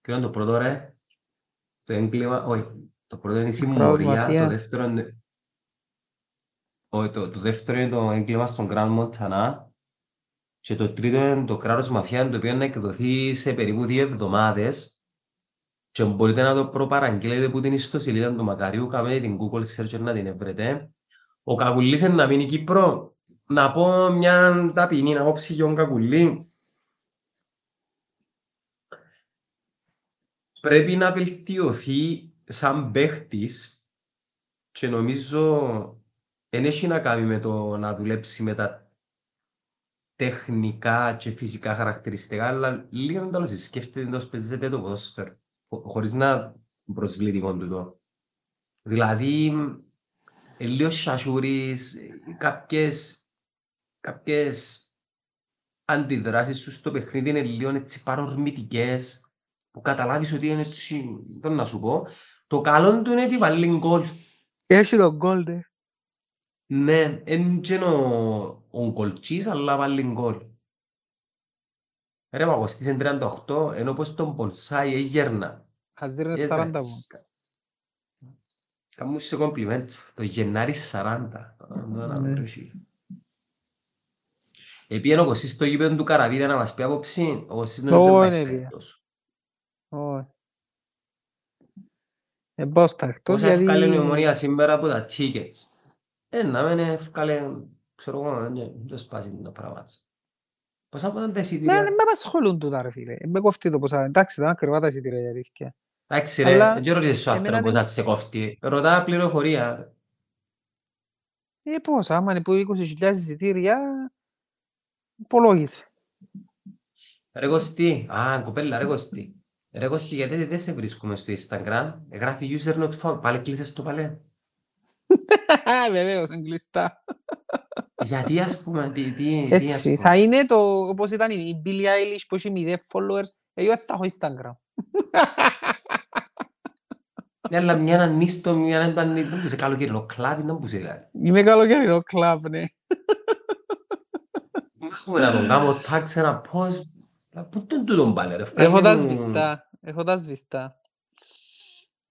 Ποιο είναι το πρώτο ρε; Το έγκλημα... Όχι. Το πρώτο είναι η συμμορία. Μαφία. Το δεύτερο είναι... Όχι, το, το δεύτερο είναι το έγκλημα στο Crans-Montana. Και το τρίτο είναι το κράτος μαφιά, το οποίο να εκδοθεί σε περίπου δύο εβδομάδες και μπορείτε να το προπαραγγείλετε από την ιστοσελίδα του Μακαρίου, κάνετε την Google search να την βρείτε. Ο Κακουλής είναι να μείνει Κύπρο. Να πω μια ταπεινή απόψη για τον Κακουλή. Πρέπει να βελτιωθεί σαν παίχτης και νομίζω δεν έχει να κάνει με το να δουλέψει με τα τεχνικά και φυσικά χαρακτηριστικά, αλλά λίγο να το σκέφτεται να παίζεται το ποδόσφαιρο, χωρίς να προσβλητικό του το. Δηλαδή, ε, λίγο σασούρης, κάποιες, κάποιες αντιδράσεις τους στο παιχνίδι είναι λίγο έτσι παρορμητικές, που καταλάβεις ότι είναι έτσι, δεν να σου πω. Το καλό του είναι ότι βάλει γκολ. Έχει τον γκολ, ναι. Ναι, είναι και ο, ο γκολτσής, αλλά βάλει γκολ. Ρε Παγκοστής είναι 38, ενώ πως τον Πονσάι έγερνα. Χαζίρ είναι Ε, 40 ναι. μου. Κάμουν σε κομπλιμέντ. Το Γενάρη 40. Ναι. Επίεν ο Κωστής στο γήπεδο του Καραβίδα να μας πει άποψη. Ο Κωστής Ω, νομίζω ναι, δεν πάει πήγε. στα εκτός. Όχι. Ε, πάω στα εκτός Όσα γιατί... ευκάλε η ομονία σήμερα από τα tickets. Ε, να μην ευκάλε, ξέρω εγώ, δεν δεν σπάσει το πράγμα. Πόσα από τα Ναι, εισιτήρια. δεν με απασχολούν τούτα ρε φίλε. Ε, Με κοφτεί το ποσά. Εντάξει, ήταν ακριβά τα εισιτήρια η αλήθεια. Εντάξει ρε, Αλλά δεν ρωτήσεις ο εμένα άνθρωπος είναι- αν σε κόφτει. Ρωτά πληροφορία. Ε, πώς, άμα είναι που 20.000 εισιτήρια, υπολόγισε. Ρε Κωστή, α, κοπέλα, ρε Κωστή. Ρε Κωστή, γιατί δεν σε βρίσκουμε στο Instagram. Γράφει user not found. Πάλι κλείσες το παλέ. Βεβαίως, εγκλειστά. Γιατί ας πούμε, τι, τι, τι ας Έτσι, πούμε. θα είναι το, όπως ήταν η η Billie Eilish που έχει 0 followers, εγώ δεν θα έχω Instagram. Ναι, αλλά μια να νίστο, μια να ήταν, δεν μπορούσε καλοκαιρινό κλάδι, δεν μπορούσε κάτι. Είμαι καλοκαιρινό κλαμπ, ναι. Έχουμε να τον κάνω tag σε ένα post. Αλλά Πού τον τούτον πάλι ρε, Έχω βγάλε τα μου- σβηστά. Έχω τα σβηστά.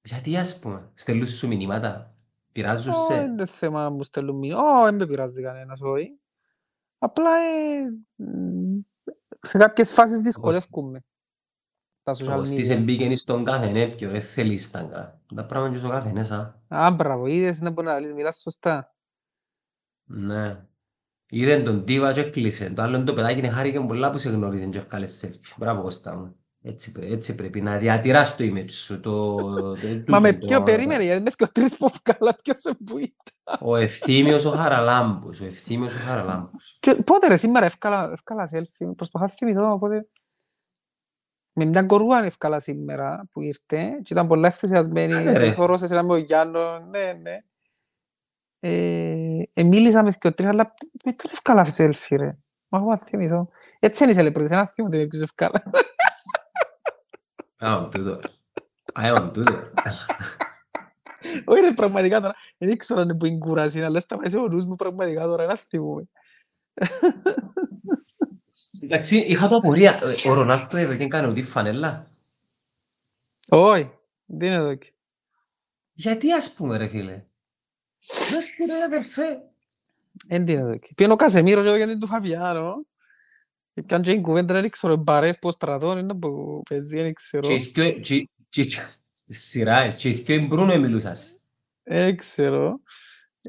Γιατί ας πούμε, στέλνουν σου μηνύματα, πειράζουν Όχι, σε. είναι θέμα να μου στέλνουν μήνυμα. Όχι, δεν με πειράζει κανένας, όχι. Απλά ε, μ, σε κάποιες φάσεις δυσκολεύκουμε. Τα social Ο Κωστής media. εμπήκαινες στον καφενέ πιο, δεν θέλεις Instagram. Τα πράγματα και στο καφενέ, σαν. Α, μπράβο, είδες να μπορεί να λες, μιλάς σωστά. Ναι. Είδε τον Τίβα και έκλεισε. Το άλλο το παιδάκι είναι χάρηκε πολλά που σε γνώριζε και ευκάλες selfie. Μπράβο Κώστα μου. Έτσι, πρέ- έτσι πρέπει να διατηράς το image σου. Το, το, Μα με τούτο, ποιο το- περίμενε, γιατί με πιο τρεις που βγάλα, ποιος σε που ήταν. Ο ευθύμιος ο Χαραλάμπους. Ο ευθύμιος ο Χαραλάμπους. Και πότε ρε, σήμερα ευκάλα, ευκάλα selfie, προσπαθώ να θυμηθώ πότε. Με μια κορούα ευκάλα σήμερα που ήρθε και ήταν πολλά ενθουσιασμένη, Άντε, ρε. το θωρώ σε σειρά με ο Γιάννο, ναι, ναι. Ε, ε, μίλησα με δυο τρεις, αλλά με ποιον ευκάλα selfie ρε. Μα έχω να θυμηθώ. Έτσι είναι οι celebrities, ένα θυμούνται με ποιους ευκάλα. Α, ο τούτο. Α, ο τούτο. Όχι ρε, πραγματικά τώρα, δεν ήξερα αν είναι που είναι κουράση, αλλά σταμάτησε ο νους μου πραγματικά τώρα, ένα θυμούμαι. Εντάξει, είχα το απορία. Ε, Ο Ρονάλτο εδώ και έκανε τη φανέλα. Όχι, δεν είναι εδώ. και. Γιατί ας πούμε ρε φίλε. Δες τι ρε αδερφέ. Εν την εδώ. και. Πήγαινε ο Κασεμίρος εδώ γιατί του Φαβιάνο. Και πιάνε και η κουβέντα, δεν ξέρω, μπαρές πως στρατών είναι που παίζει, δεν ξέρω. Και οι δυο- και- και- και- Σειρά, ε, και οι δυο οι Μπρούνο μιλούσας. Δεν ξέρω.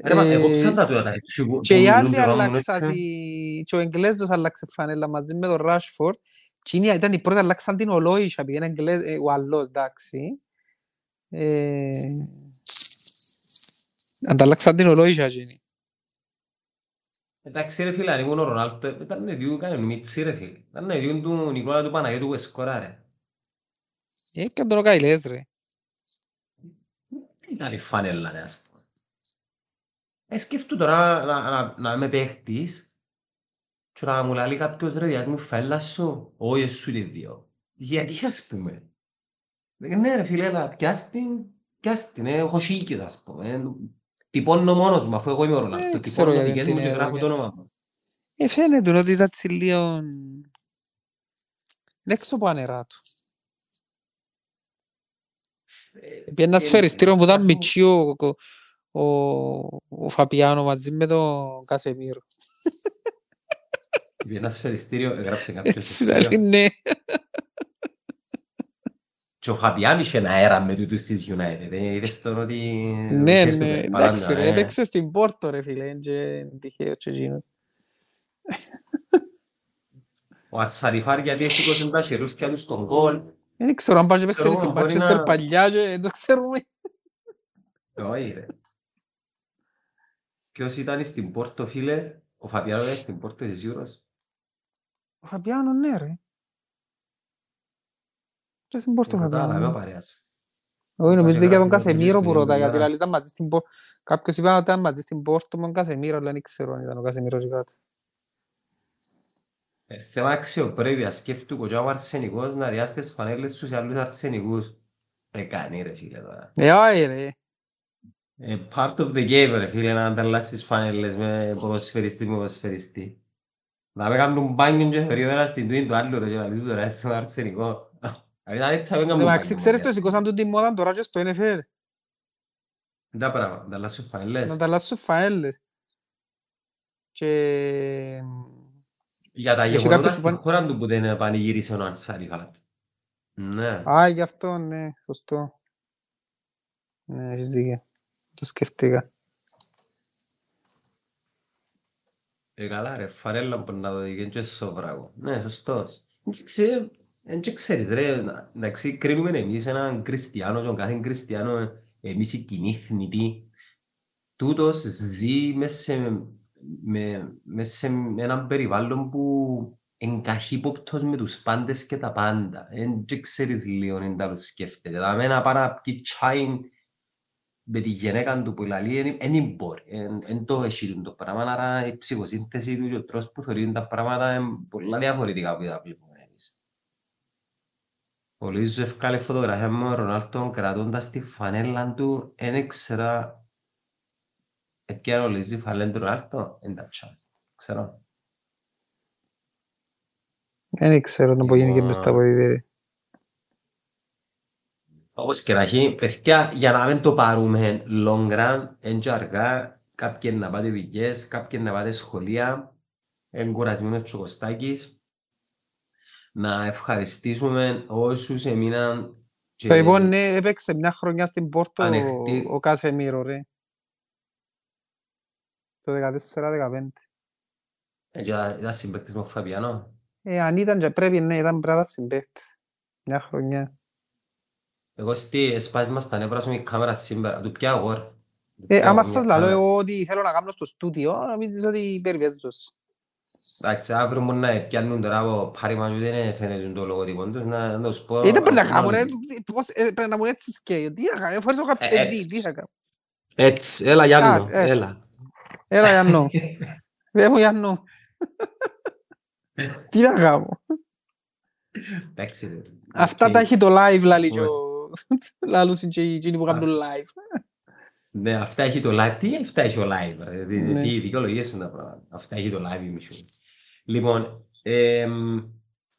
Ρε μα, εγώ Ε, ψάχνω τώρα έτσι που- Και που οι μιλούν άλλοι και κάνουν αλλάξαν, έτσι. οι- και ο Εγγλέζος αλλάξε φανέλα μαζί με τον Ράσφορντ. Και είναι- ήταν οι πρώτοι αλλάξαν την Ολόισσα, επειδή είναι Εγγλέζ, ε, ο άλλος, εντάξει. Ε, Ανταλλάξαν την Ολόισσα εκείνοι. Εντάξει ρε φίλε, αν ήμουν ο Ρονάλτο, ήταν δύο κάνει μίτσι ρε φίλε. Ήταν δύο του Νικόλα του Παναγιώτου που σκοράρε. Ε, και τον ο Καϊλές, ρε. Ήταν η φανέλα ρε ας πούμε. Ε, σκέφτου τώρα να, να, να είμαι παίχτης και να μου λέει κάποιος ρε διάς μου φέλα σου, όχι εσύ ούτε δύο. Γιατί ας πούμε. Ε, Ναι ρε φίλε, αλλά πιάσ' την, πιάσ' την, ε, έχω σίκες ας πούμε. Ε, Τυπώνω μόνος μου, αφού εγώ είμαι ο Ρονάλτο. Δεν ξέρω Τυπώνω γιατί δικές την μου και έδωκε. γράφω το όνομα μου. Ε, φαίνεται ότι ήταν έτσι λίγο... Δεν ξέρω που ανερά του. Ε, Πήγε ένα ε, σφαιριστήριο που ήταν γράφω- μητσί ο, ο, ο, ο Φαπιάνο μαζί με τον Κασεμίρο. Είπε ένα σφαιριστήριο, έγραψε κάποιος Έτσι σφαιριστήριο. Να είναι. Και ο Φαπιάν είχε ένα αέρα με τούτους της United. ε, Είδες τον ότι... Ναι, ξέρεις το ναι, παράντα, εντάξει, ρε, ε. έπαιξε στην Πόρτο ρε φίλε, είναι και τυχαίο και εκείνο. Ο Ασαριφάρ γιατί έχει τα χερούσκια του στον γκολ. Δεν ξέρω αν πάει και παίξει Ξέρω, στην μπορεί Manchester να- παλιά και δεν το ξέρουμε. Όχι ρε. Ποιος ήταν στην Πόρτο φίλε, ο Φαπιάνο ήταν στην Πόρτο, είσαι σίγουρος; Ο Φαπιάνο, ναι ρε. Και στην Πόρτο Ρωτάω, θα είμαι Φαπιάνο. παρέας. Όχι, νομίζω Κάτσε για τον γράφει να Κασεμίρο μιλήσει που με ρωτά, την γιατί δουλειά. λέει ήταν μαζί στην Πόρτο. Κάποιος είπε ότι ήταν μαζί στην Πόρτο με τον Κασεμίρο, αλλά δεν ξέρω αν ήταν ο Κασεμίρος ή κάτι. Ε, Θέμα αξιοπρέπειας, σκέφτου και ο αρσενικός να διάσει τις φανέλες του σε άλλους αρσενικούς. Ε, κάνει ρε φίλε τώρα. Ε, όχι ρε. Ε, part of the game ρε φίλε να ανταλλάσσεις φανέλες με ποδοσφαιριστή με ποδοσφαιριστή. Να με κάνουν μπάνιο και φέρει ο ένας στην τούτη του άλλου ρε και να λύσουν τώρα έτσι με αρσενικός. Εντάξει, μπάνιο, ξέρεις το μωρέ. σηκώσαν τούτη μόδα τώρα και στο NFL. Τα πράγματα, ανταλλάσσουν φανέλες. Να ανταλλάσσουν φαέλες. Και... Για τα Έχει γεγονότα κάποιος που στην πάνε- χώρα του που δεν πανηγύρισε ο Ανσάρι Φάτ. Ναι. Α, γι' αυτό, ναι, σωστό. Ναι, έχεις δίκιο. Το σκεφτήκα. Ε, καλά ρε, φαρέλα που να το δει και στο πράγμα. Ναι, σωστός. Δεν και ξέρεις ρε, να- εντάξει, κρίνουμε εμείς έναν Κριστιανό, τον κάθε Κριστιανό, εμείς οι κοινοί θνητοί. Τούτος ζει μέσα σε, με, μέσα σε έναν περιβάλλον που εγκαχύποπτος με τους πάντες και τα πάντα. Δεν και ξέρεις λίγο εν τα σκέφτεται. Τα μένα πάρα να πιει τσάιν με τη γυναίκα του που λαλεί, δεν μπορεί. Εν το έχει το πράγμα, άρα η ψυχοσύνθεση του και ο τρόπος που θεωρεί τα πράγματα είναι πολλά διαφορετικά από τα βλέπουμε εμείς. Ο Λουίζο ευκάλε φωτογραφία με τον Ρονάλτο κρατώντας τη φανέλα του, δεν ήξερα Επιάνε ο Λουίζο η φανέλα του Ρονάλτο, εν τα τσάς. Ξέρω. Δεν ξέρω να πω γίνει και μες στα ποδητήρια. Όπως και να έχει, παιδιά, για να μην το πάρουμε long run, εν και αργά, κάποιοι να πάτε δουλειές, κάποιοι να πάτε σχολεία, εν κουρασμένος και ο Κωστάκης. Να ευχαριστήσουμε όσους έμειναν και Το λοιπόν, ναι, έπαιξε μια χρονιά στην Πόρτο Ανοιχτή. ο- ο Κασεμίρο, ρε. Το 14-15. ε, και ήταν- ήταν συμπαίκτης με ο Φαβιανό. Ε, αν ήταν και πρέπει, ναι, ήταν πρέπει να ήταν συμπαίκτης. Μια χρονιά. Εγώ στη εσπάσεις μας τα νεύρα σου με η κάμερα σήμερα, του πια αγόρ. Του Ε, πια άμα μια σας λαλώ κάμερα. εγώ ότι θέλω να κάνω στο στούντιο, νομίζεις ότι περιπέζεις. Εντάξει, αύριο μου να πιάνουν τώρα από πάρημα και δεν φαίνεται το λογοτυπό τους, να να τους πω... Ε, δεν πρέπει να ας κάνω, πούμε, ρε. Πώς- ε, Πρέπει να μου έτσι σκέει. Τι να κάνω, φορές ο Ε, καπιτέλ, έτσι. τι θα κάνω. Έτσι, έλα Γιάννο, Α, ε. έλα. Έλα, Γιάννο. Ρε μου, Γιάννο. Τι να κάνω. Εντάξει, ρε. Αυτά Οκ. τα έχει το live, λαλεί και Πώς. ο... Λαλούσιν και εκείνοι που κάνουν live. Ναι, αυτά έχει το live. Τι αυτά έχει το live, ρε. Τι- Ναι. Τι δικαιολογίες είναι τα πράγματα. Αυτά έχει το live η Μισού. Λοιπόν, εμ,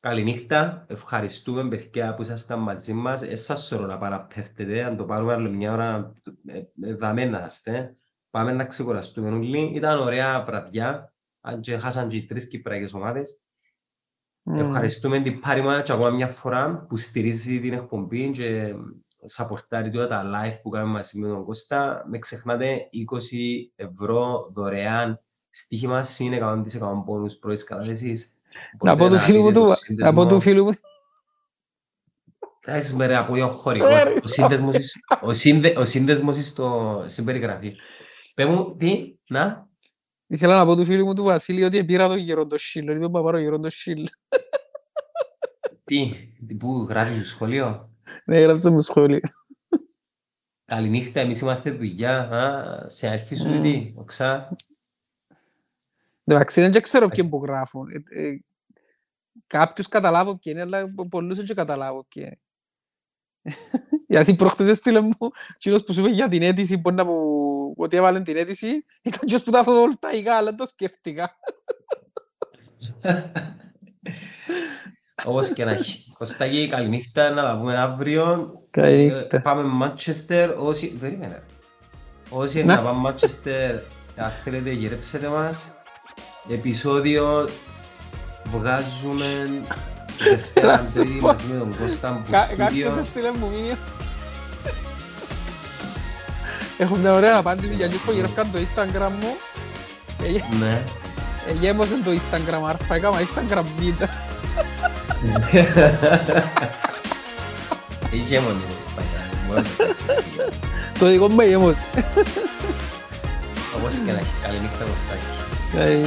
καληνύχτα. Ευχαριστούμε, παιδιά, που ήσασταν μαζί μας. Εσάς σωρό να παραπέφτετε. Αν το πάρουμε άλλο μια ώρα, ε, ε, δαμέ να είστε. Πάμε να ξεκουραστούμε όλοι. Ήταν ωραία βραδιά. Αν και χάσαν και οι τρεις κυπριακές ομάδες. Μμμ. Ευχαριστούμε την Πάρημα και ακόμα μια φορά που στηρίζει την εκπομπή και σαπορτάρει τώρα τα live που κάνουμε μαζί με τον Κώστα. Με ξεχνάτε 20 ευρώ δωρεάν στοίχημα συν 100% πόνους πρώτης κατάθεσης. Να πω Μπορείτε του φίλου μου δείτε του, το να πω σύνδεσμο. του φίλου μου, Κάτσε με ρε από δύο χωρικό. Sorry, Ο σύνδεσμος εις- ο σύνδε- Ο σύνδεσμος εις στο- στην περιγραφή. Πες μου, τι, να, ήθελα να πω του φίλου μου του Βασίλη ότι πήρα το γεροντοσύλλο, είπε να πάρω γεροντοσύλλο. τι, που γράφεις στο σχολείο; Ναι, έγραψε μου σχόλιο. Καληνύχτα, εμείς είμαστε δουλειά. Α, σε αρφή σου Μμμ. τι, οξά. Εντάξει, δεν ξέρω ποιοι που γράφουν. Ε, ε, Κάποιους καταλάβω ποιοι είναι, αλλά πολλούς δεν και καταλάβω ποιοι είναι. Γιατί προχτές έστειλε μου εκείνος που σου είπε για την αίτηση, μπορεί να μου ότι έβαλε την αίτηση, ήταν εκείνος που τα φωτοβολταϊκά, αλλά δεν το σκέφτηκα. Όπως και να έχει. Κωστάκη, καληνύχτα, να τα πούμε αύριο. Καληνύχτα. Ε, Πάμε Μάντσεστερ, όσοι... Περίμενε. Όσοι Να. να πάμε Μάντσεστερ, αν θέλετε γυρέψετε μας. Επεισόδιο βγάζουμε Δευτέρα Να σου Τρίτη πω. μαζί με τον Κώστα που Κα- στούντιο. Κάποιος έστειλε μου μήνυμα. Έχω μια ωραία απάντηση για εκεί που γυρεύκαν το Instagram μου. Ε, Ναι. Εγέμωσε το Instagram Α, έκανα Instagram Β. Είχε μόνο το Instagram, μόνο το Facebook. Το δικό μου εγέμωσε. Όπως και να έχει. Καλή νύχτα Κωστάκη. Ε,